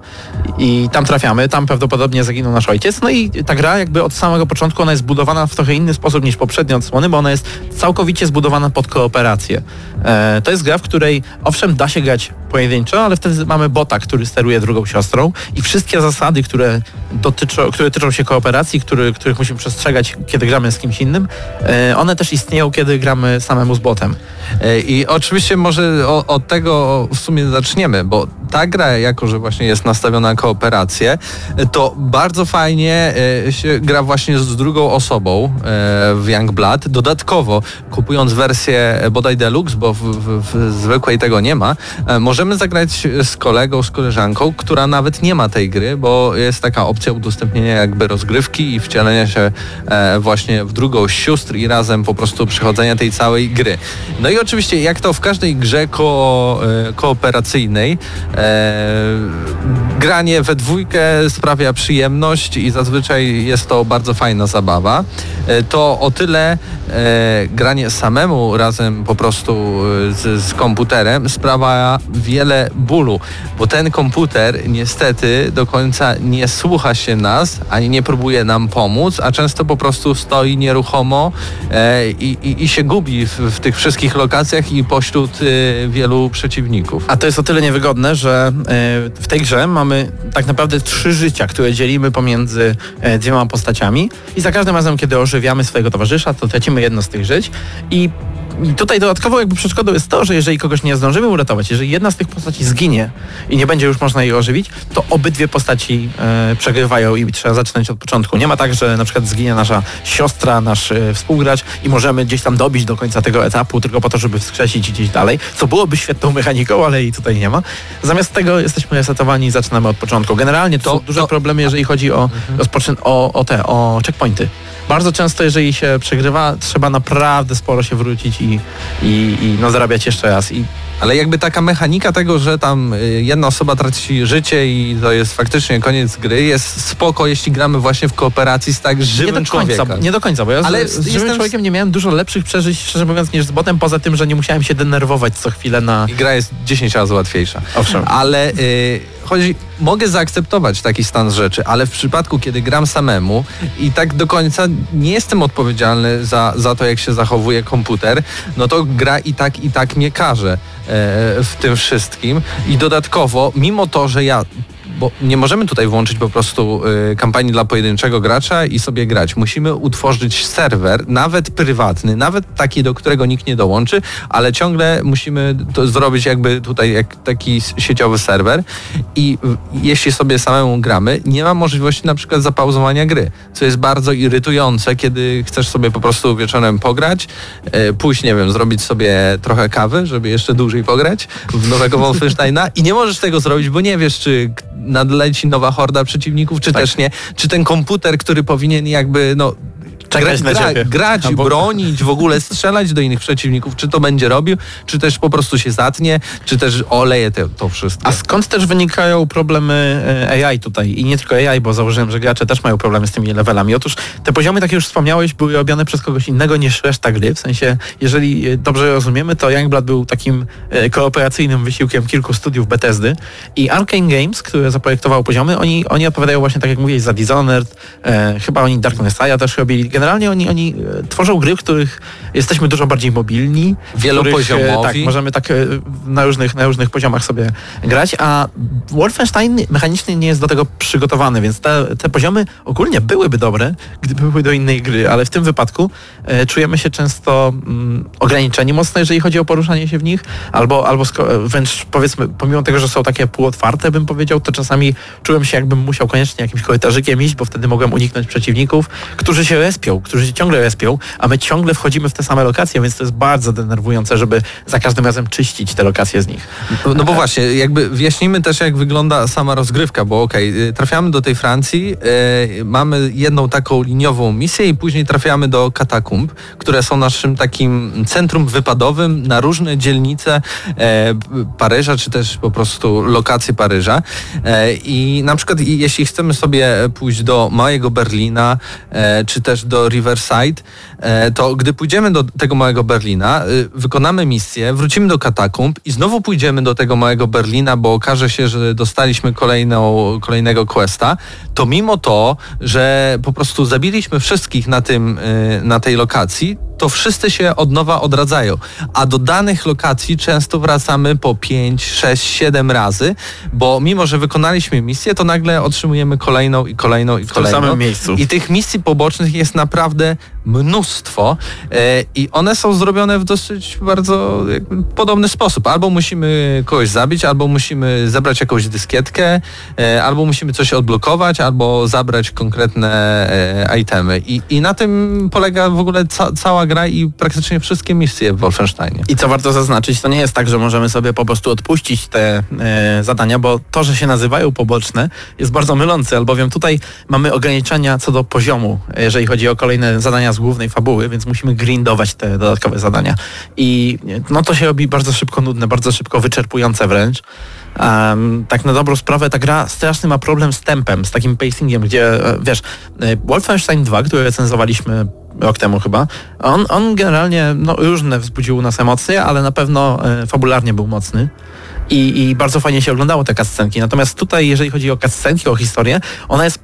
I tam trafiamy, tam prawdopodobnie zaginął nasz ojciec, no i ta gra jakby od samego początku ona jest zbudowana w trochę inny sposób niż poprzednie odsłony, bo ona jest całkowicie zbudowana pod kooperację. E, to jest gra, w której owszem da się grać pojedynczo, ale wtedy mamy bota, który steruje drugą siostrą i wszystkie zasady, które dotyczą, które tyczą się kooperacji, który, których musimy przestrzegać, kiedy gramy z kimś innym, e, one też istnieją, kiedy gramy samemu z botem. E, I oczywiście może od tego w sumie zaczniemy, bo ta gra, jako że właśnie jest nastawiona na kooperację, e, to bardzo fajnie się gra właśnie z drugą osobą w Youngblood. Dodatkowo, kupując wersję bodaj Deluxe, bo w, w, w zwykłej tego nie ma, możemy zagrać z kolegą, z koleżanką, która nawet nie ma tej gry, bo jest taka opcja udostępnienia jakby rozgrywki i wcielenia się e, właśnie w drugą sióstr i razem po prostu przechodzenia tej całej gry. No i oczywiście, jak to w każdej grze ko, e, kooperacyjnej, e, granie we dwójkę sprawia przyjemność i zazwyczaj jest to bardzo fajna zabawa. To o tyle granie samemu razem po prostu z, z komputerem sprawia wiele bólu, bo ten komputer niestety do końca nie słucha się nas, ani nie próbuje nam pomóc, a często po prostu stoi nieruchomo e, i, i, i się gubi w, w tych wszystkich lokacjach i pośród e, wielu przeciwników. A to jest o tyle niewygodne, że e, w tej grze mamy tak naprawdę trzy życia, które dzielimy pomiędzy dwiema postaciami i za każdym razem, kiedy ożywiamy swojego towarzysza, to tracimy jedno z tych żyć i tutaj dodatkowo jakby przeszkodą jest to, że jeżeli kogoś nie zdążymy uratować, jeżeli jedna z tych postaci zginie i nie będzie już można jej ożywić, to obydwie postaci e, przegrywają i trzeba zaczynać od początku. Nie ma tak, że na przykład zginie nasza siostra, nasz e, współgracz i możemy gdzieś tam dobić do końca tego etapu tylko po to, żeby wskrzesić gdzieś dalej, co byłoby świetną mechaniką, ale jej tutaj nie ma. Zamiast tego jesteśmy resetowani i zaczynamy od początku. Generalnie to, To- są duże to- problemy, jeżeli chodzi o, rozpoczyn- o, o te, o checkpointy. Bardzo często, jeżeli się przegrywa, trzeba naprawdę sporo się wrócić i, i, i no, zarabiać jeszcze raz. I Ale jakby taka mechanika tego, że tam y, jedna osoba traci życie i to jest faktycznie koniec gry, jest spoko, jeśli gramy właśnie w kooperacji z tak nie żywym do końca, człowiekiem. nie do końca, bo ja Ale z, z żywym jestem- człowiekiem nie miałem dużo lepszych przeżyć, szczerze mówiąc, niż z botem, poza tym, że nie musiałem się denerwować co chwilę na... I gra jest 10 razy łatwiejsza. Owszem. Ale y, chodzi, mogę zaakceptować taki stan rzeczy, ale w przypadku, kiedy gram samemu i tak do końca nie jestem odpowiedzialny za, za to, jak się zachowuje komputer, no to gra i tak, i tak mnie karze e, w tym wszystkim. I dodatkowo, mimo to, że ja bo nie możemy tutaj włączyć po prostu y, kampanii dla pojedynczego gracza i sobie grać. Musimy utworzyć serwer, nawet prywatny, nawet taki, do którego nikt nie dołączy, ale ciągle musimy to zrobić jakby tutaj jak taki sieciowy serwer i w- jeśli sobie samemu gramy, nie ma możliwości na przykład zapauzowania gry, co jest bardzo irytujące, kiedy chcesz sobie po prostu wieczorem pograć, e, pójść, nie wiem, zrobić sobie trochę kawy, żeby jeszcze dłużej pograć w nowego Wolfensteina i nie możesz tego zrobić, bo nie wiesz, czy nadleci nowa horda przeciwników, czy też nie, czy ten komputer, który powinien jakby, no Czekać na ciebie. grać, Albo- bronić, w ogóle strzelać do innych przeciwników, czy to będzie robił, czy też po prostu się zatnie, czy też oleje te, to wszystko. A skąd też wynikają problemy e, AI tutaj? I nie tylko AI, bo założyłem, że gracze też mają problemy z tymi levelami. Otóż te poziomy, tak jak już wspomniałeś, były robione przez kogoś innego niż reszta gry. W sensie, jeżeli e, dobrze rozumiemy, to Youngblood był takim e, kooperacyjnym wysiłkiem kilku studiów Bethesdy i Arkane Games, które zaprojektowało poziomy, oni, oni odpowiadają właśnie, tak jak mówiłeś, za Dishonored, e, chyba oni Dark Messiah też robili. Generalnie oni, oni e, tworzą gry, w których jesteśmy dużo bardziej mobilni. w Wielopoziomowi. e, Tak, możemy tak e, na różnych, na różnych poziomach sobie grać, a Wolfenstein mechanicznie nie jest do tego przygotowany, więc te, te poziomy ogólnie byłyby dobre, gdyby były do innej gry, ale w tym wypadku e, czujemy się często mm, ograniczeni mocno, jeżeli chodzi o poruszanie się w nich, albo, albo e, wręcz powiedzmy, pomimo tego, że są takie półotwarte, bym powiedział, to czasami czułem się jakbym musiał koniecznie jakimś korytarzykiem iść, bo wtedy mogłem uniknąć przeciwników, którzy się respią, którzy się ciągle respią, a my ciągle wchodzimy w te same lokacje, więc to jest bardzo denerwujące, żeby za każdym razem czyścić te lokacje z nich. No bo właśnie, jakby wyjaśnijmy też, jak wygląda sama rozgrywka, bo okej, y, trafiamy do tej Francji, y, mamy jedną taką liniową misję i później trafiamy do katakumb, które są naszym takim centrum wypadowym na różne dzielnice e, Paryża, czy też po prostu lokacje Paryża. E, I na przykład jeśli chcemy sobie pójść do Małego Berlina, e, czy też do Riverside, e, to gdy pójdziemy do tego małego Berlina, y, wykonamy misję, wrócimy do katakumb i znowu pójdziemy do tego małego Berlina, bo okaże się, że dostaliśmy kolejną, kolejnego questa, to mimo to, że po prostu zabiliśmy wszystkich na, tym, y, na tej lokacji, to wszyscy się od nowa odradzają. A do danych lokacji często wracamy po 5, 6, 7 razy, bo mimo, że wykonaliśmy misję, to nagle otrzymujemy kolejną i kolejną i tym kolejną. samym miejscu. I tych misji pobocznych jest naprawdę mnóstwo e, i one są zrobione w dosyć bardzo podobny sposób. Albo musimy kogoś zabić, albo musimy zebrać jakąś dyskietkę, e, albo musimy coś odblokować, albo zabrać konkretne e, itemy. I, I na tym polega w ogóle ca cała gra i praktycznie wszystkie misje w Wolfensteinie. I co warto zaznaczyć, to nie jest tak, że możemy sobie po prostu odpuścić te e, zadania, bo to, że się nazywają poboczne jest bardzo mylące, albowiem tutaj mamy ograniczenia co do poziomu, jeżeli chodzi o kolejne zadania z głównej fabuły, więc musimy grindować te dodatkowe zadania. I no to się robi bardzo szybko nudne, bardzo szybko wyczerpujące wręcz. Em, tak na dobrą sprawę ta gra straszny ma problem z tempem, z takim pacingiem, gdzie e, wiesz, e, Wolfenstein 2, który recenzowaliśmy rok temu chyba, on, on generalnie no, różne wzbudził u nas emocje, ale na pewno e, fabularnie był mocny. I, I bardzo fajnie się oglądało te cutscenki. Natomiast tutaj, jeżeli chodzi o cutscenki, o historię, ona jest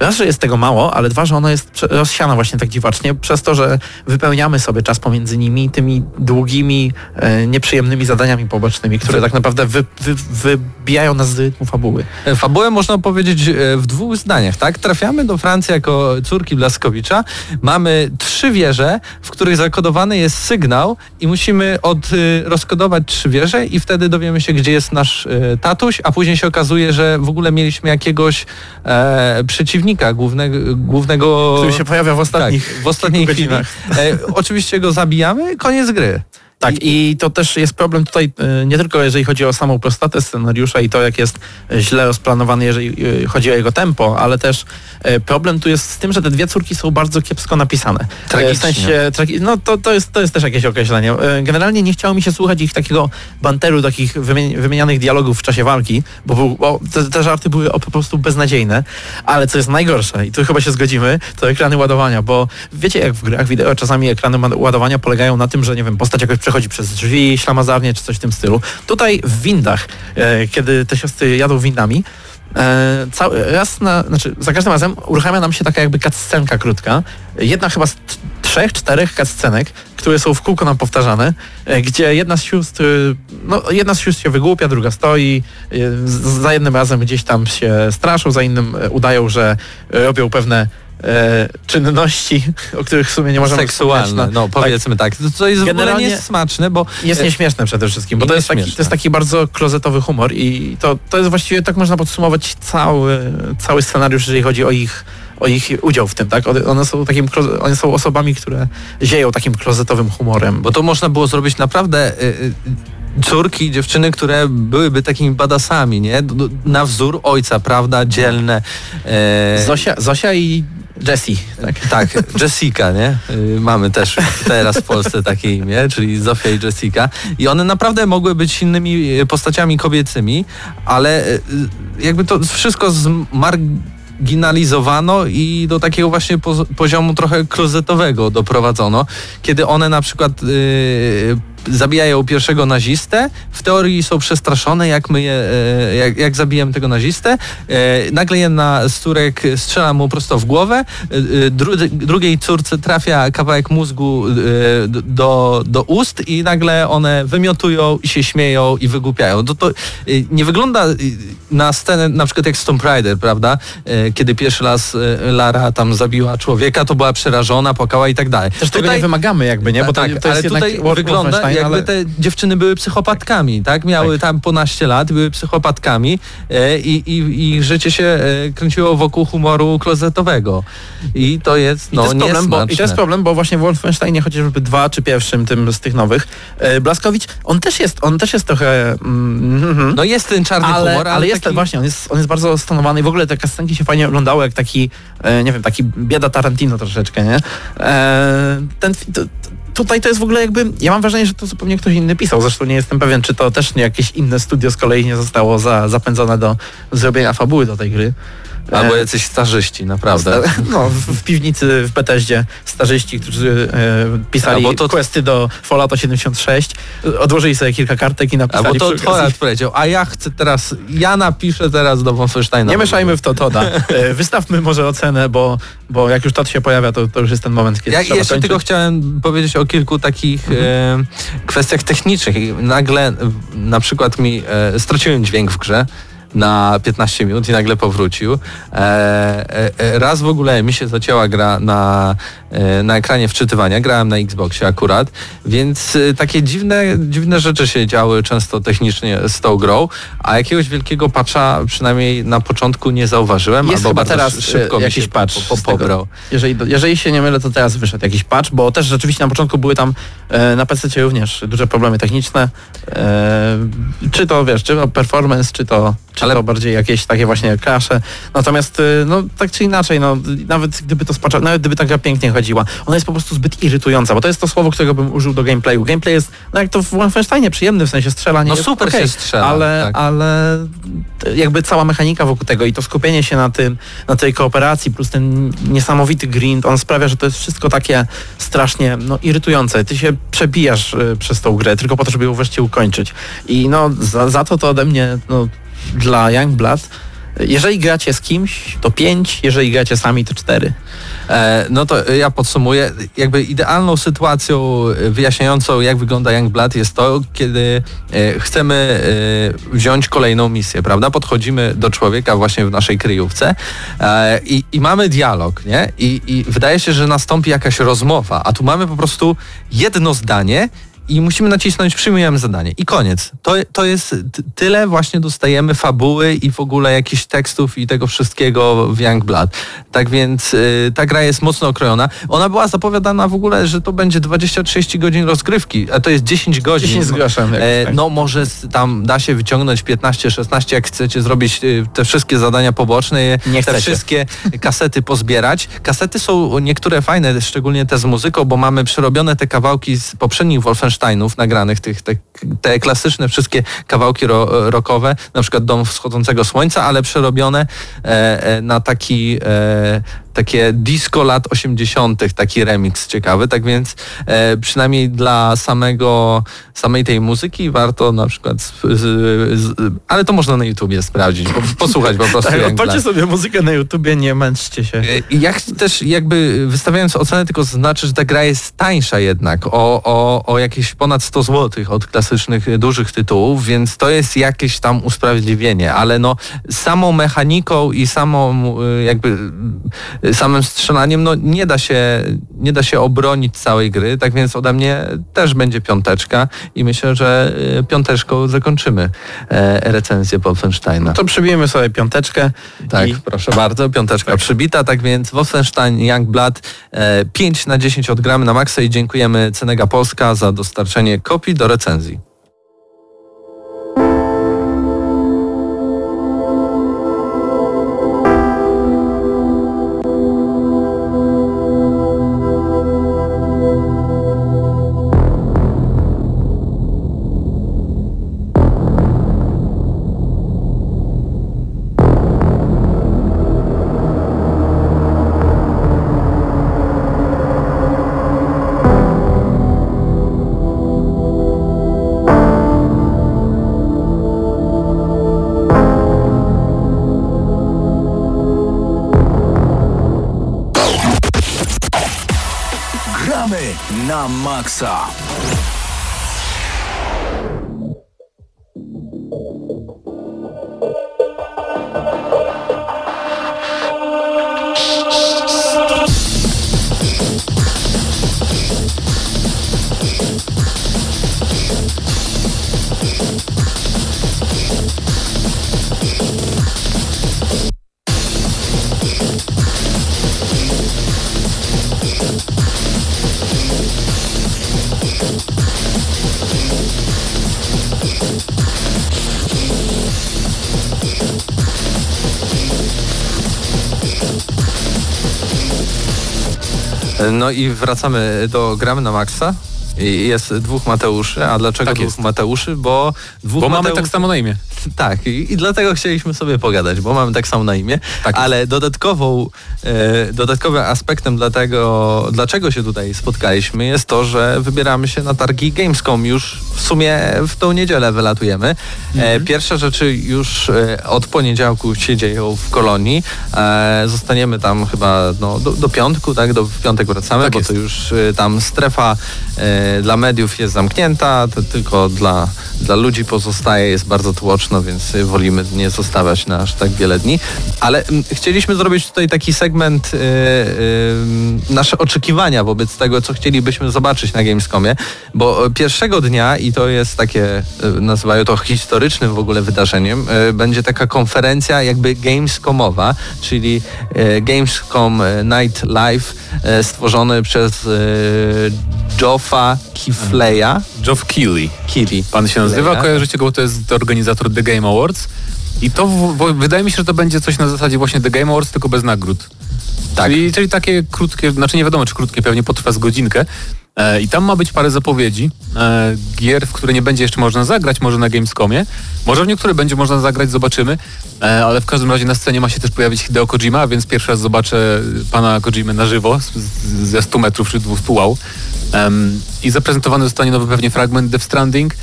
Raz, że jest tego mało, ale dwa, że ona jest rozsiana właśnie tak dziwacznie, przez to, że wypełniamy sobie czas pomiędzy nimi tymi długimi, e, nieprzyjemnymi zadaniami pobocznymi, które tak naprawdę wy, wy, wybijają nas z rytmu fabuły. E, Fabułę można powiedzieć e, w dwóch zdaniach, tak? Trafiamy do Francji jako córki Blaskowicza. Mamy trzy wieże, w których zakodowany jest sygnał i musimy od, y, rozkodować trzy wieże i wtedy dowiemy się, gdzie jest nasz e, tatuś, a później się okazuje, że w ogóle mieliśmy jakiegoś e, przeciwnika głównego, głównego Który się pojawia w ostatnich tak, w ostatniej chwili. E, oczywiście go zabijamy, koniec gry. Tak, i to też jest problem tutaj e, nie tylko jeżeli chodzi o samą prostotę scenariusza i to, jak jest źle rozplanowany, jeżeli e, chodzi o jego tempo, ale też e, problem tu jest z tym, że te dwie córki są bardzo kiepsko napisane. Tragicznie. W sensie, no to, to, jest, to jest też jakieś określenie. Generalnie nie chciało mi się słuchać ich takiego banteru, takich wymi- wymienianych dialogów w czasie walki, bo, był, bo te, te żarty były po prostu beznadziejne, ale co jest najgorsze, i tu chyba się zgodzimy, to ekrany ładowania, bo wiecie jak w grach wideo czasami ekrany ładowania polegają na tym, że nie wiem, postać jakoś przechodzi przez drzwi, ślamazarnie czy coś w tym stylu. Tutaj w windach, e, kiedy te siostry jadą windami, E, cały, raz na, znaczy za każdym razem uruchamia nam się taka jakby cutscenka krótka. Jedna chyba z trzech, czterech cutscenek, które są w kółko nam powtarzane, e, gdzie jedna z sióstr, no jedna z sióstr się wygłupia, druga stoi, za jednym razem gdzieś tam się straszą, za innym udają, że robią pewne e, czynności, o których w sumie nie możemy Seksualne, wspomnieć, no powiedzmy tak. To, to jest w ogóle Generalnie niesmaczne, bo jest nieśmieszne przede wszystkim, bo to jest, taki, to jest taki bardzo klozetowy humor i to, to jest właściwie, tak można podsumować cały, cały scenariusz, jeżeli chodzi o ich, o ich udział w tym, tak? One- są, takim, one są osobami, które zieją takim klozetowym humorem. Bo to można było zrobić naprawdę y, córki, dziewczyny, które byłyby takimi badasami, nie? Na wzór ojca, prawda? Dzielne. E, Zosia, Zosia i Jessie, tak? tak, Jessica, nie? Y, Mamy też teraz w Polsce takie imię, czyli Zofia i Jessica. I one naprawdę mogły być silnymi y, postaciami kobiecymi, ale y, jakby to wszystko zmarginalizowano i do takiego właśnie poz- poziomu trochę klozetowego doprowadzono, kiedy one na przykład y, zabijają pierwszego nazistę, w teorii są przestraszone, jak my je, e, jak, jak zabijemy tego nazistę, e, nagle jedna z córek strzela mu prosto w głowę, e, dru, drugiej córce trafia kawałek mózgu do, do ust i nagle one wymiotują i się śmieją i wygłupiają. To, to nie wygląda na scenę na przykład jak z Tomb Raider, prawda? Kiedy pierwszy raz Lara tam zabiła człowieka, to była przerażona, płakała i tak dalej. Też tego nie wymagamy jakby, nie? Bo tak, to jest ale jednak tutaj wygląda jakby ale- te dziewczyny były psychopatkami, tak? Miały tam po naście lat, były psychopatkami e, i, i, i życie się e, kręciło wokół humoru klozetowego. I to jest, I no, to jest problem, bo, I to jest problem, bo właśnie w Wolfensteinie, chociażby dwa czy pierwszym tym z tych nowych, e, Blaskowicz, on też jest, on też jest trochę... Mm, mhm. No jest ten czarny ale, humor, ale, ale jest taki... właśnie, on jest, on jest bardzo stonowany i w ogóle te kastenki się fajnie oglądały jak taki, e, nie wiem, taki bieda Tarantino troszeczkę, nie? E, ten, to- tutaj to jest w ogóle jakby, ja mam wrażenie, że to zupełnie ktoś inny pisał, zresztą nie jestem pewien, czy to też nie jakieś inne studio z kolei nie zostało za, zapędzone do zrobienia fabuły do tej gry. Albo E, jacyś starzyści, naprawdę. No, w, piwnicy w Beteździe starzyści, którzy e, pisali to- questy do Fallouta 76, odłożyli sobie kilka kartek i napisali Albo to przy powiedział, a ja chcę teraz, ja napiszę teraz do Wolfensteina. Nie mieszajmy w to Toda. E, Wystawmy może ocenę, bo, bo jak już Tod się pojawia, to, to już jest ten moment, kiedy Ja trzeba jeszcze kończyć. tylko chciałem powiedzieć o kilku takich e, kwestiach technicznych. Nagle e, na przykład mi e, straciłem dźwięk w grze na 15 minut i nagle powrócił. E, e, e, raz w ogóle mi się zacięła gra na, na ekranie wczytywania. Grałem na Xboxie akurat, więc takie dziwne, dziwne rzeczy się działy często technicznie z tą grą, a jakiegoś wielkiego patcha przynajmniej na początku nie zauważyłem, Jest albo bardzo teraz szybko mi jakiś się patch po, po, pobrał. Jeżeli, jeżeli się nie mylę, to teraz wyszedł jakiś patch, bo też rzeczywiście na początku były tam na PC również duże problemy techniczne. Czy to wiesz, czy to performance, czy to, czy Ale- to bardziej jakieś takie właśnie crashe. Natomiast e, no tak czy inaczej, no nawet gdyby to spacza, nawet gdyby ta gra pięknie chodziła, ona jest po prostu zbyt irytująca, bo to jest to słowo, którego bym użył do gameplayu. Gameplay jest, no jak to w Wolfensteinie, przyjemny w sensie strzelanie. No jest super okej, się strzela, Ale, tak. ale jakby cała mechanika wokół tego i to skupienie się na tym, na tej kooperacji plus ten niesamowity grind, on sprawia, że to jest wszystko takie strasznie no, irytujące. Ty się przebijasz y, przez tą grę tylko po to, żeby ją wreszcie ukończyć. I no za, za to to ode mnie no, dla Youngblood jeżeli gracie z kimś, to 5, jeżeli gracie sami, to 4. E, no to ja podsumuję. Jakby idealną sytuacją e, wyjaśniającą, jak wygląda Youngblood jest to, kiedy e, chcemy e, wziąć kolejną misję, prawda? Podchodzimy do człowieka właśnie w naszej kryjówce e, i, i mamy dialog, nie? I, I wydaje się, że nastąpi jakaś rozmowa, a tu mamy po prostu jedno zdanie i musimy nacisnąć przyjmujemy zadanie i koniec. To, to jest tyle właśnie dostajemy fabuły i w ogóle jakichś tekstów i tego wszystkiego w Youngblood. Tak więc y, ta gra jest mocno okrojona. Ona była zapowiadana w ogóle, że to będzie 20-30 godzin rozgrywki, a to jest 10 godzin. 10 z groszem. jakoś E, tak. no może tam da się wyciągnąć 15-16, jak chcecie zrobić y, te wszystkie zadania poboczne, Nie te chcecie. wszystkie kasety pozbierać. Kasety są niektóre fajne, szczególnie te z muzyką, bo mamy przerobione te kawałki z poprzednich Wolfensteinów nagranych, tych, te, te klasyczne wszystkie kawałki ro, rockowe, na przykład Dom Wschodzącego Słońca, ale przerobione e, e, na taki e, takie disco lat 80., taki remix ciekawy, tak więc e, przynajmniej dla samego, samej tej muzyki warto na przykład, z, z, z, ale to można na YouTubie sprawdzić, po, posłuchać po prostu. Tak, odpalcie sobie muzykę na YouTubie, nie męczcie się. E, Ja chcę też jakby wystawiając ocenę tylko zaznaczyć, że ta gra jest tańsza jednak o, o, o jakieś ponad 100 zł od klasycznych e, dużych tytułów, więc to jest jakieś tam usprawiedliwienie, ale no samą mechaniką i samą e, jakby samym strzelaniem no nie da się nie da się obronić całej gry, tak więc ode mnie też będzie piąteczka i myślę, że e, piąteczką zakończymy e, recenzję Wolfensteina. To przybijemy sobie piąteczkę. Tak, I proszę bardzo, piąteczka przybita, tak więc Wolfenstein Youngblood e, 5 na 10 odgramy na maksa i dziękujemy Cenega Polska za dostarczenie kopii do recenzji. No i wracamy do gramy na maksa. I Jest dwóch Mateuszy, a dlaczego Tak dwóch. Mateuszy? Bo dwóch Bo mamy Mateuszy... tak samo na imię. Tak, i, i dlatego chcieliśmy sobie pogadać, bo mamy tak samo na imię, Tak ale dodatkową, e, dodatkowym aspektem dlatego, dlaczego się tutaj spotkaliśmy jest to, że wybieramy się na targi Gamescom już w sumie w tą niedzielę wylatujemy. E, pierwsze rzeczy już e, od poniedziałku się dzieją w kolonii. E, zostaniemy tam chyba no, do, do piątku, tak? Do, w piątek wracamy, Tak bo jest. to już e, tam strefa e, dla mediów jest zamknięta, to tylko dla, dla ludzi pozostaje, jest bardzo tłoczno, więc e, wolimy nie zostawiać na aż tak wiele dni. Ale mm, chcieliśmy zrobić tutaj taki segment e, e, nasze oczekiwania wobec tego, co chcielibyśmy zobaczyć na Gamescomie, bo e, pierwszego dnia, i to jest takie, e, nazywają to historycznym w ogóle wydarzeniem, e, będzie taka konferencja jakby Gamescomowa, czyli Gamescom Night Live stworzony przez Joffa Kifleya. Geoff Keighley. Kili. Pan się nazywa, Keighley'a. kojarzycie go, bo to jest organizator The Game Awards. I to wydaje mi się, że to będzie coś na zasadzie właśnie The Game Awards, tylko bez nagród. Tak. Czyli, czyli takie krótkie, znaczy nie wiadomo czy krótkie, pewnie potrwa z godzinkę. E, I tam ma być parę zapowiedzi e, gier, w które nie będzie jeszcze można zagrać, może na Gamescomie. Może w niektóre będzie można zagrać, zobaczymy. E, ale w każdym razie na scenie ma się też pojawić Hideo Kojima, więc pierwszy raz zobaczę pana Kojimę na żywo z, z, ze 100 metrów czy 200 wow. I zaprezentowany zostanie nowy pewnie fragment Death Stranding.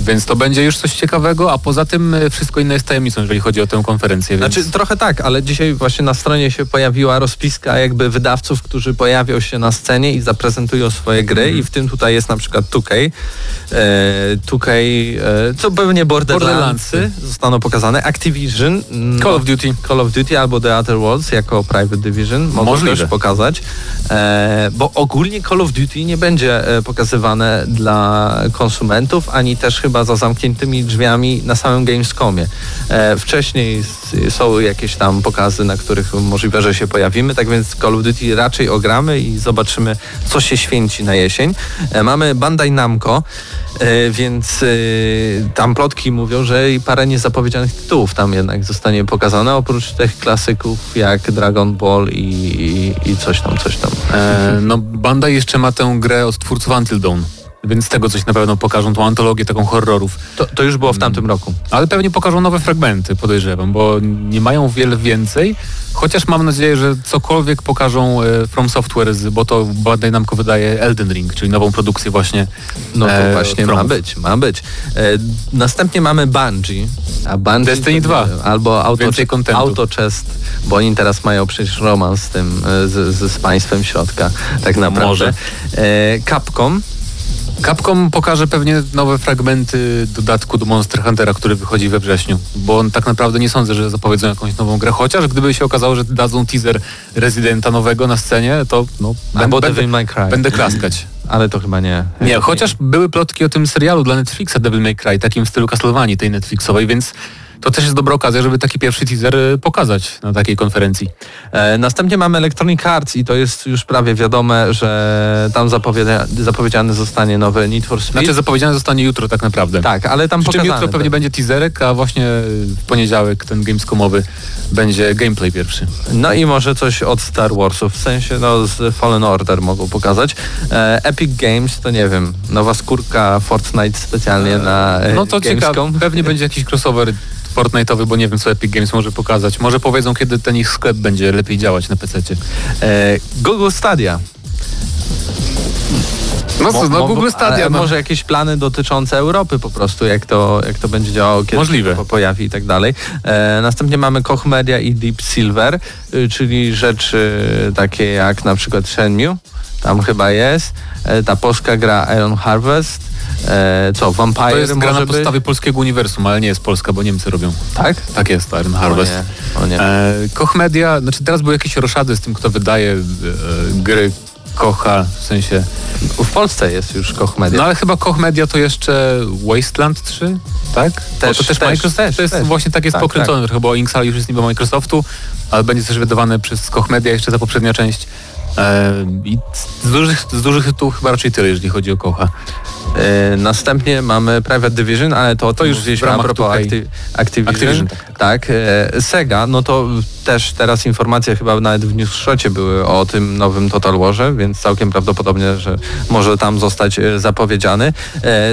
Więc to będzie już coś ciekawego, a poza tym e, wszystko inne jest tajemnicą, jeżeli chodzi o tę konferencję. Więc... Znaczy trochę tak, ale dzisiaj właśnie na stronie się pojawiła rozpiska jakby wydawców, którzy pojawią się na scenie i zaprezentują swoje gry Mhm. i w tym tutaj jest na przykład 2K, e, 2K, e, co pewnie Borderlandsy. zostaną pokazane, Activision, no, Call of Duty. Call of Duty albo The Outer Worlds jako Private Division mogą Możliwe. też pokazać, e, bo ogólnie Call of Duty nie będzie e, pokazywane dla konsumentów, ani też chyba za zamkniętymi drzwiami na samym Gamescomie. E, wcześniej są jakieś tam pokazy, na których możliwe, że się pojawimy, tak więc Call of Duty raczej ogramy i zobaczymy, co się święci na jesień. E, mamy Bandai Namco, e, więc e, tam plotki mówią, że i parę niezapowiedzianych tytułów tam jednak zostanie pokazane, oprócz tych klasyków jak Dragon Ball i, i, i coś tam, coś tam. E, no Bandai jeszcze ma tę grę od twórców Until Dawn, więc z tego coś na pewno pokażą, tą antologię taką horrorów. To, to już było w tamtym roku. Ale pewnie pokażą nowe fragmenty, podejrzewam, bo nie mają wiele więcej, chociaż mam nadzieję, że cokolwiek pokażą e, From Software, bo to Bandai Namco wydaje Elden Ring, czyli nową produkcję właśnie No to e, właśnie ma być, ma być. E, następnie mamy Bungie. A Bungie Destiny to 2. nie wiem, Albo Auto, kontentu. Autochest, bo oni teraz mają przecież romans z tym, e, z, z, z państwem środka, tak naprawdę. Może. E, Capcom. Capcom pokaże pewnie nowe fragmenty dodatku do Monster Huntera, który wychodzi we wrześniu, bo on tak naprawdę nie sądzę, że zapowiedzą jakąś nową grę, chociaż gdyby się okazało, że dadzą teaser Residenta nowego na scenie, to no, Albo będę, Devil May Cry. będę klaskać. Ale to chyba nie. Nie, chociaż były plotki o tym serialu dla Netflixa Devil May Cry, takim w stylu Castlevanii tej Netflixowej, więc to też jest dobra okazja, żeby taki pierwszy teaser y, pokazać na takiej konferencji. E, następnie mamy Electronic Arts i to jest już prawie wiadome, że tam zapowiada, zapowiedziany zostanie nowy Need for Speed. Znaczy zapowiedziane zostanie jutro tak naprawdę. tak, ale tam Przy czym pokazane. jutro pewnie będzie teaserek, a właśnie w poniedziałek ten Gamescomowy będzie gameplay pierwszy. No i może coś od Star Warsów, w sensie no z Fallen Order mogą pokazać. E, Epic Games to nie wiem, nowa skórka Fortnite specjalnie na e, No to ciekawe, Gamescom. pewnie będzie jakiś crossover Fortnite'owy, bo nie wiem co Epic Games może pokazać. Może powiedzą kiedy ten ich sklep będzie lepiej działać na PC. E, Google Stadia. No co, no Google Stadia. No. Może jakieś plany dotyczące Europy po prostu, jak to, jak to będzie działało, kiedy Możliwe. się po- pojawi i tak dalej. E, następnie mamy Koch Media i Deep Silver, y, czyli rzeczy takie jak na przykład Shenmue, tam chyba jest, e, ta polska gra Iron Harvest, e, co, Vampire To jest gra na być? podstawie polskiego uniwersum, ale nie jest polska, bo Niemcy robią. Tak? Tak jest, Iron Harvest. O nie, o nie. E, Koch Media, znaczy teraz były jakieś roszady z tym, kto wydaje e, gry Kocha, w sensie... W Polsce jest już Koch Media. No ale chyba Koch Media to jeszcze Wasteland 3, tak? Też, to też, też, Microsoft, też, to jest też. właśnie tak jest Tak, pokręcone, bo Inksal już jest niby Microsoftu, ale będzie też wydawane przez Koch Media jeszcze ta poprzednia część. E, I z dużych, z dużych tytułów chyba raczej tyle, jeżeli chodzi o Kocha. E, następnie mamy Private Division, ale to, to już mówiliśmy a propos Activision. Activision, tak. e, Sega, no to też teraz informacje chyba nawet w newsshocie były o tym nowym Total Warze, więc całkiem prawdopodobnie, że może tam zostać e, zapowiedziany.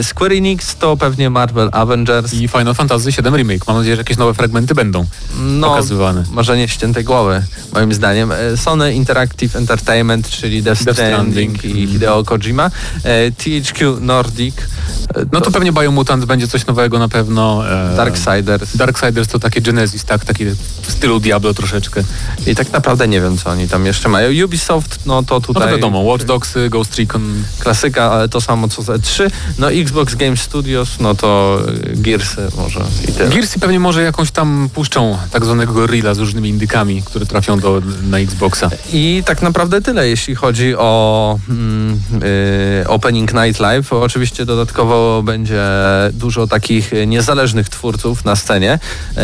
Square Enix to pewnie Marvel Avengers. I Final Fantasy VII Remake. Mam nadzieję, że jakieś nowe fragmenty będą No, pokazywane. może nie ścięte głowy, moim zdaniem. Sony Interactive Entertainment, czyli Death Death Stranding, Stranding. i Hideo Kojima. THQ Nordic. e, No to pewnie Biomutant będzie coś nowego na pewno. E, Darksiders. Darksiders to takie Genesis, tak, taki w stylu Diablo troszeczkę. I tak naprawdę nie wiem, co oni tam jeszcze mają. Ubisoft, no to No tutaj... to wiadomo, Watch Dogs, Ghost Recon, Klasyka, ale to samo co z 3 No Xbox Game Studios, no to y, Gearsy może i tyle. Gearsy pewnie może jakąś tam puszczą tak zwanego reela z różnymi indykami, które trafią do, na Xboxa. I tak naprawdę tyle, jeśli chodzi o mm, y, Opening Night Live. Oczywiście dodatkowo będzie dużo takich niezależnych twórców na scenie. Y,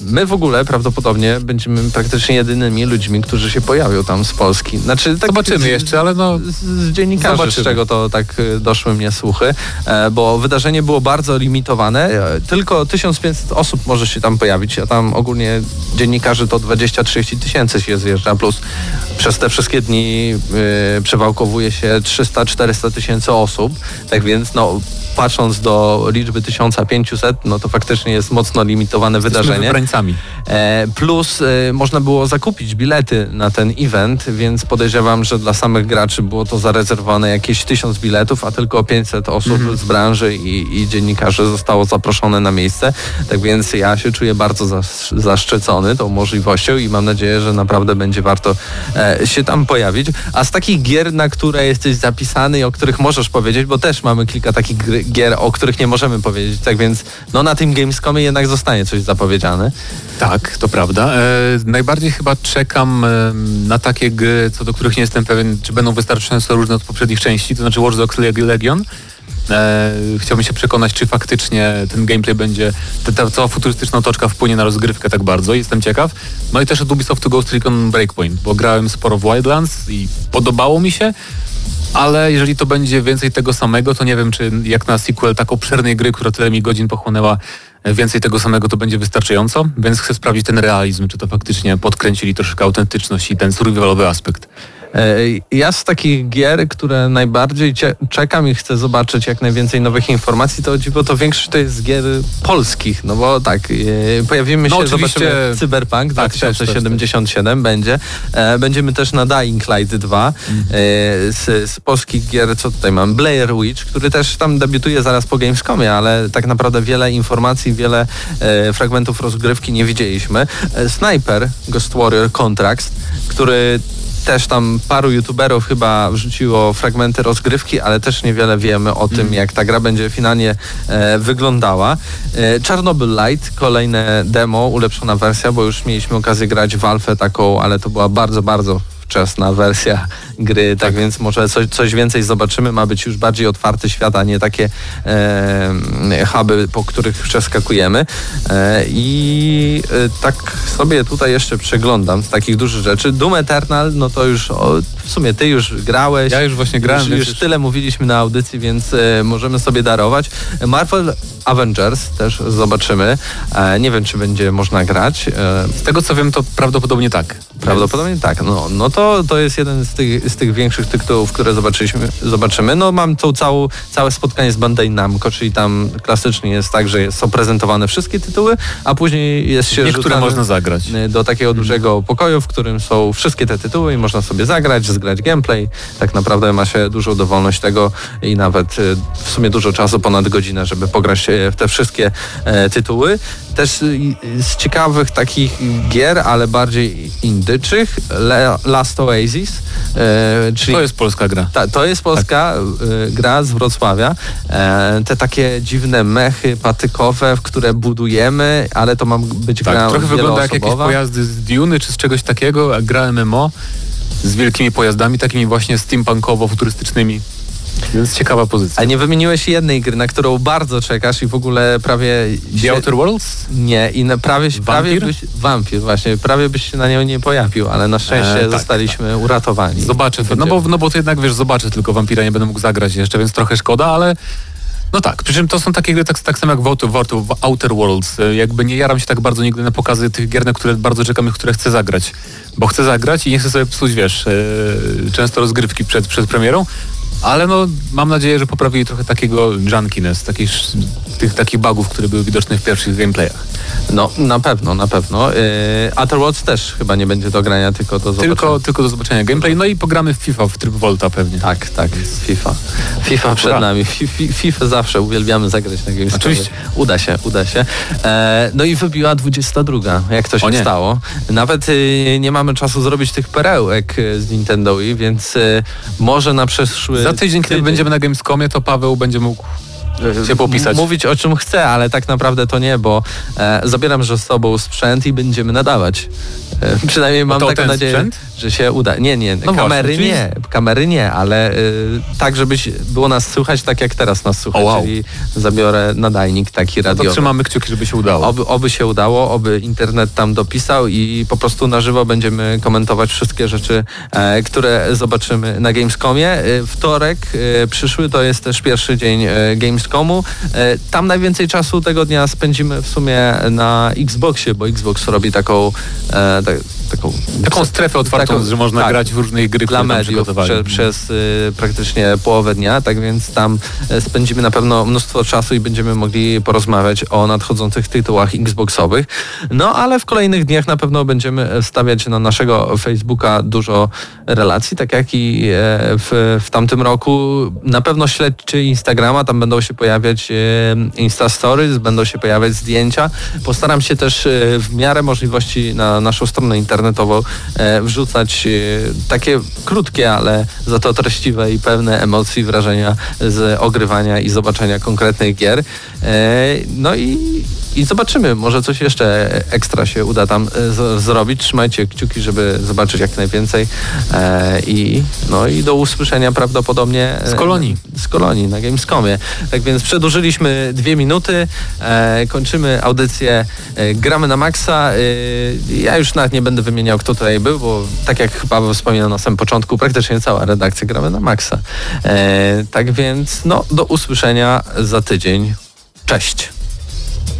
my w ogóle prawdopodobnie będziemy praktycznie jedynymi ludźmi, którzy się pojawią tam z Polski. Znaczy, tak Zobaczymy z- jeszcze, ale no z, z dziennikarzy, Zobaczymy. z czego to tak y, doszły mnie słuchy, e, bo wydarzenie było bardzo limitowane. E, Tylko 1500 osób może się tam pojawić, a tam ogólnie dziennikarzy to 20-30 tysięcy się zjeżdża, plus przez te wszystkie dni przewałkowuje się 300-400 tysięcy osób, tak więc no patrząc do liczby 1500, no to faktycznie jest mocno limitowane jesteśmy wydarzenie. wybrańcami. E, Plus e, można było zakupić bilety na ten event, więc podejrzewam, że dla samych graczy było to zarezerwowane jakieś 1000 biletów, a tylko 500 osób z branży i, i dziennikarzy zostało zaproszone na miejsce. Tak więc ja się czuję bardzo zasz- zaszczycony tą możliwością i mam nadzieję, że naprawdę będzie warto e, się tam pojawić. A z takich gier, na które jesteś zapisany i o których możesz powiedzieć, bo też mamy kilka takich gry, gier, o których nie możemy powiedzieć, tak więc no na tym Gamescomie jednak zostanie coś zapowiedziane. Tak, to prawda. E, najbardziej chyba czekam e, na takie gry, co do których nie jestem pewien, czy będą wystarczająco różne od poprzednich części, to znaczy Watch Dogs Leg- Legion. E, chciałbym się przekonać, czy faktycznie ten gameplay będzie, ta, ta cała futurystyczna otoczka wpłynie na rozgrywkę tak bardzo, jestem ciekaw. No i też od Ubisoftu Ghost Recon Breakpoint, bo grałem sporo w Wildlands i podobało mi się, ale jeżeli to będzie więcej tego samego, to nie wiem, czy jak na sequel tak obszernej gry, która tyle mi godzin pochłonęła, e, więcej tego samego to będzie wystarczająco, więc chcę sprawdzić ten realizm, czy to faktycznie podkręcili troszkę autentyczność i ten survivalowy aspekt. E, Ja z takich gier, które najbardziej czekam i chcę zobaczyć jak najwięcej nowych informacji, to dziwo to większość to jest z gier polskich, no bo tak, e, pojawimy się, No oczywiście- zobaczymy Cyberpunk Tak, też, też, 2077 będzie. E, Będziemy też na Dying Light 2 e, z, z polskich gier, co tutaj mam, Blair Witch, który też tam debiutuje zaraz po Gamescomie, ale tak naprawdę wiele informacji, wiele fragmentów rozgrywki nie widzieliśmy. Sniper, Ghost Warrior Contracts, który też tam paru youtuberów chyba wrzuciło fragmenty rozgrywki, ale też niewiele wiemy o tym, jak ta gra będzie finalnie e, wyglądała. E, Chernobyl Light, kolejne demo, ulepszona wersja, bo już mieliśmy okazję grać w alfę taką, ale to była bardzo, bardzo wczesna wersja gry, tak, więc może coś, coś więcej zobaczymy. Ma być już bardziej otwarty świat, a nie takie e, huby, po których przeskakujemy. E, I e, tak sobie tutaj jeszcze przeglądam z takich dużych rzeczy. Doom Eternal, no to już o, w sumie ty już grałeś. Ja już właśnie grałem, już już- tyle mówiliśmy na audycji, więc e, możemy sobie darować. Marvel Avengers też zobaczymy. E, nie wiem, czy będzie można grać. E, Z tego co wiem, to prawdopodobnie tak. Prawdopodobnie tak. No, no to, to jest jeden z tych, z tych większych tytułów, które zobaczyliśmy, zobaczymy. No mam tą całą, całe spotkanie z Bandai Namco, czyli tam klasycznie jest tak, że są prezentowane wszystkie tytuły, a później jest się Niektóre można zagrać. do takiego dużego pokoju, w którym są wszystkie te tytuły i można sobie zagrać, zgrać gameplay. Tak naprawdę ma się dużą dowolność tego i nawet y, w sumie dużo czasu, ponad godzinę, żeby pograć e, w te wszystkie e, tytuły. Też y, z ciekawych takich gier, ale bardziej indyczych, Le- Last Oasis, e, czyli To jest polska gra. ta, to jest polska y, gra z Wrocławia. E, te takie dziwne mechy patykowe, w które budujemy, ale to ma być gra Tak, trochę wygląda jak jakieś pojazdy z Duny czy z czegoś takiego, a gra MMO z wielkimi pojazdami, takimi właśnie steampunkowo-futurystycznymi. Więc ciekawa pozycja. A nie wymieniłeś jednej gry, na którą bardzo czekasz i w ogóle prawie... The się- Outer Worlds? Nie, i na, prawie, prawie byś... Wampir, właśnie. Prawie byś się na nią nie pojawił, ale na szczęście E, tak, zostaliśmy uratowani. Zobaczę to, no bo, no bo to jednak wiesz, zobaczę tylko Wampira, nie będę mógł zagrać jeszcze, więc trochę szkoda, ale No tak, przy czym to są takie gry tak, tak samo jak w Outer, w Outer, Worlds. E, Jakby nie jaram się tak bardzo nigdy na pokazy tych gier, na które bardzo czekam i które chcę zagrać. Bo chcę zagrać i nie chcę sobie psuć, wiesz, e, często rozgrywki przed, przed premierą. Ale no, mam nadzieję, że poprawili trochę takiego junkiness, takich, tych takich bugów, które były widoczne w pierwszych gameplayach. No, na pewno, na pewno. Yy, Outer Worlds też chyba nie będzie do grania, tylko do zobaczenia. Tylko, tylko do zobaczenia gameplay. No i pogramy w FIFA, w tryb Volta pewnie. Tak, tak, FIFA. FIFA przed Ura. nami. Fi- fi- FIFA zawsze uwielbiamy zagrać na Gamescomie. Oczywiście. Uda się, uda się. E, no i wybiła 22, jak to się stało. Nawet y, nie mamy czasu zrobić tych perełek y, z Nintendo Wii, więc y, może na przyszły Za tydzień, kiedy będziemy na Gamescomie, to Paweł będzie mógł się popisać. Mówić o czym chcę, ale tak naprawdę to nie, bo e, zabieram ze sobą sprzęt i będziemy nadawać. E, przynajmniej mam to taką nadzieję, sprzęt? że się uda. Nie, nie, No kamery właśnie, czyli- nie, kamery nie, ale e, tak, żebyś było nas słychać tak jak teraz nas słychać, O, wow. czyli zabiorę nadajnik taki No to radiowy. trzymamy kciuki, żeby się udało. Oby, oby się udało, oby internet tam dopisał i po prostu na żywo będziemy komentować wszystkie rzeczy, e, które zobaczymy na Gamescomie. E, wtorek e, przyszły to jest też pierwszy dzień e, Gamescomu. E, tam najwięcej czasu tego dnia spędzimy w sumie na Xboxie, bo Xbox robi taką e, ta, taką, Taką strefę otwartą, taką- że można tak, grać w różnych gry, dla mediów prze, przez y, praktycznie połowę dnia, tak więc tam e, spędzimy na pewno mnóstwo czasu i będziemy mogli porozmawiać o nadchodzących tytułach Xboxowych. No ale w kolejnych dniach na pewno będziemy stawiać na naszego Facebooka dużo relacji, tak jak i e, w, w tamtym roku. Na pewno śledźcie Instagrama, tam będą się pojawiać e, Insta Stories, będą się pojawiać zdjęcia. Postaram się też e, w miarę możliwości na naszą stronę internetową e, wrzucać e, takie krótkie, ale za to treściwe i pełne emocji, wrażenia z ogrywania i zobaczenia konkretnych gier. E, No i, i zobaczymy, może coś jeszcze ekstra się uda tam e, z, zrobić. Trzymajcie kciuki, żeby zobaczyć jak najwięcej E, i, no i do usłyszenia prawdopodobnie e, Z kolonii. z kolonii na Gamescomie. Tak więc przedłużyliśmy dwie minuty, e, kończymy audycję, e, gramy na maksa. E, ja już nawet nie będę wymieniał, kto tutaj był, bo tak jak Paweł wspominał na samym początku, praktycznie cała redakcja gramy na maksa. Tak więc no, do usłyszenia za tydzień. Cześć.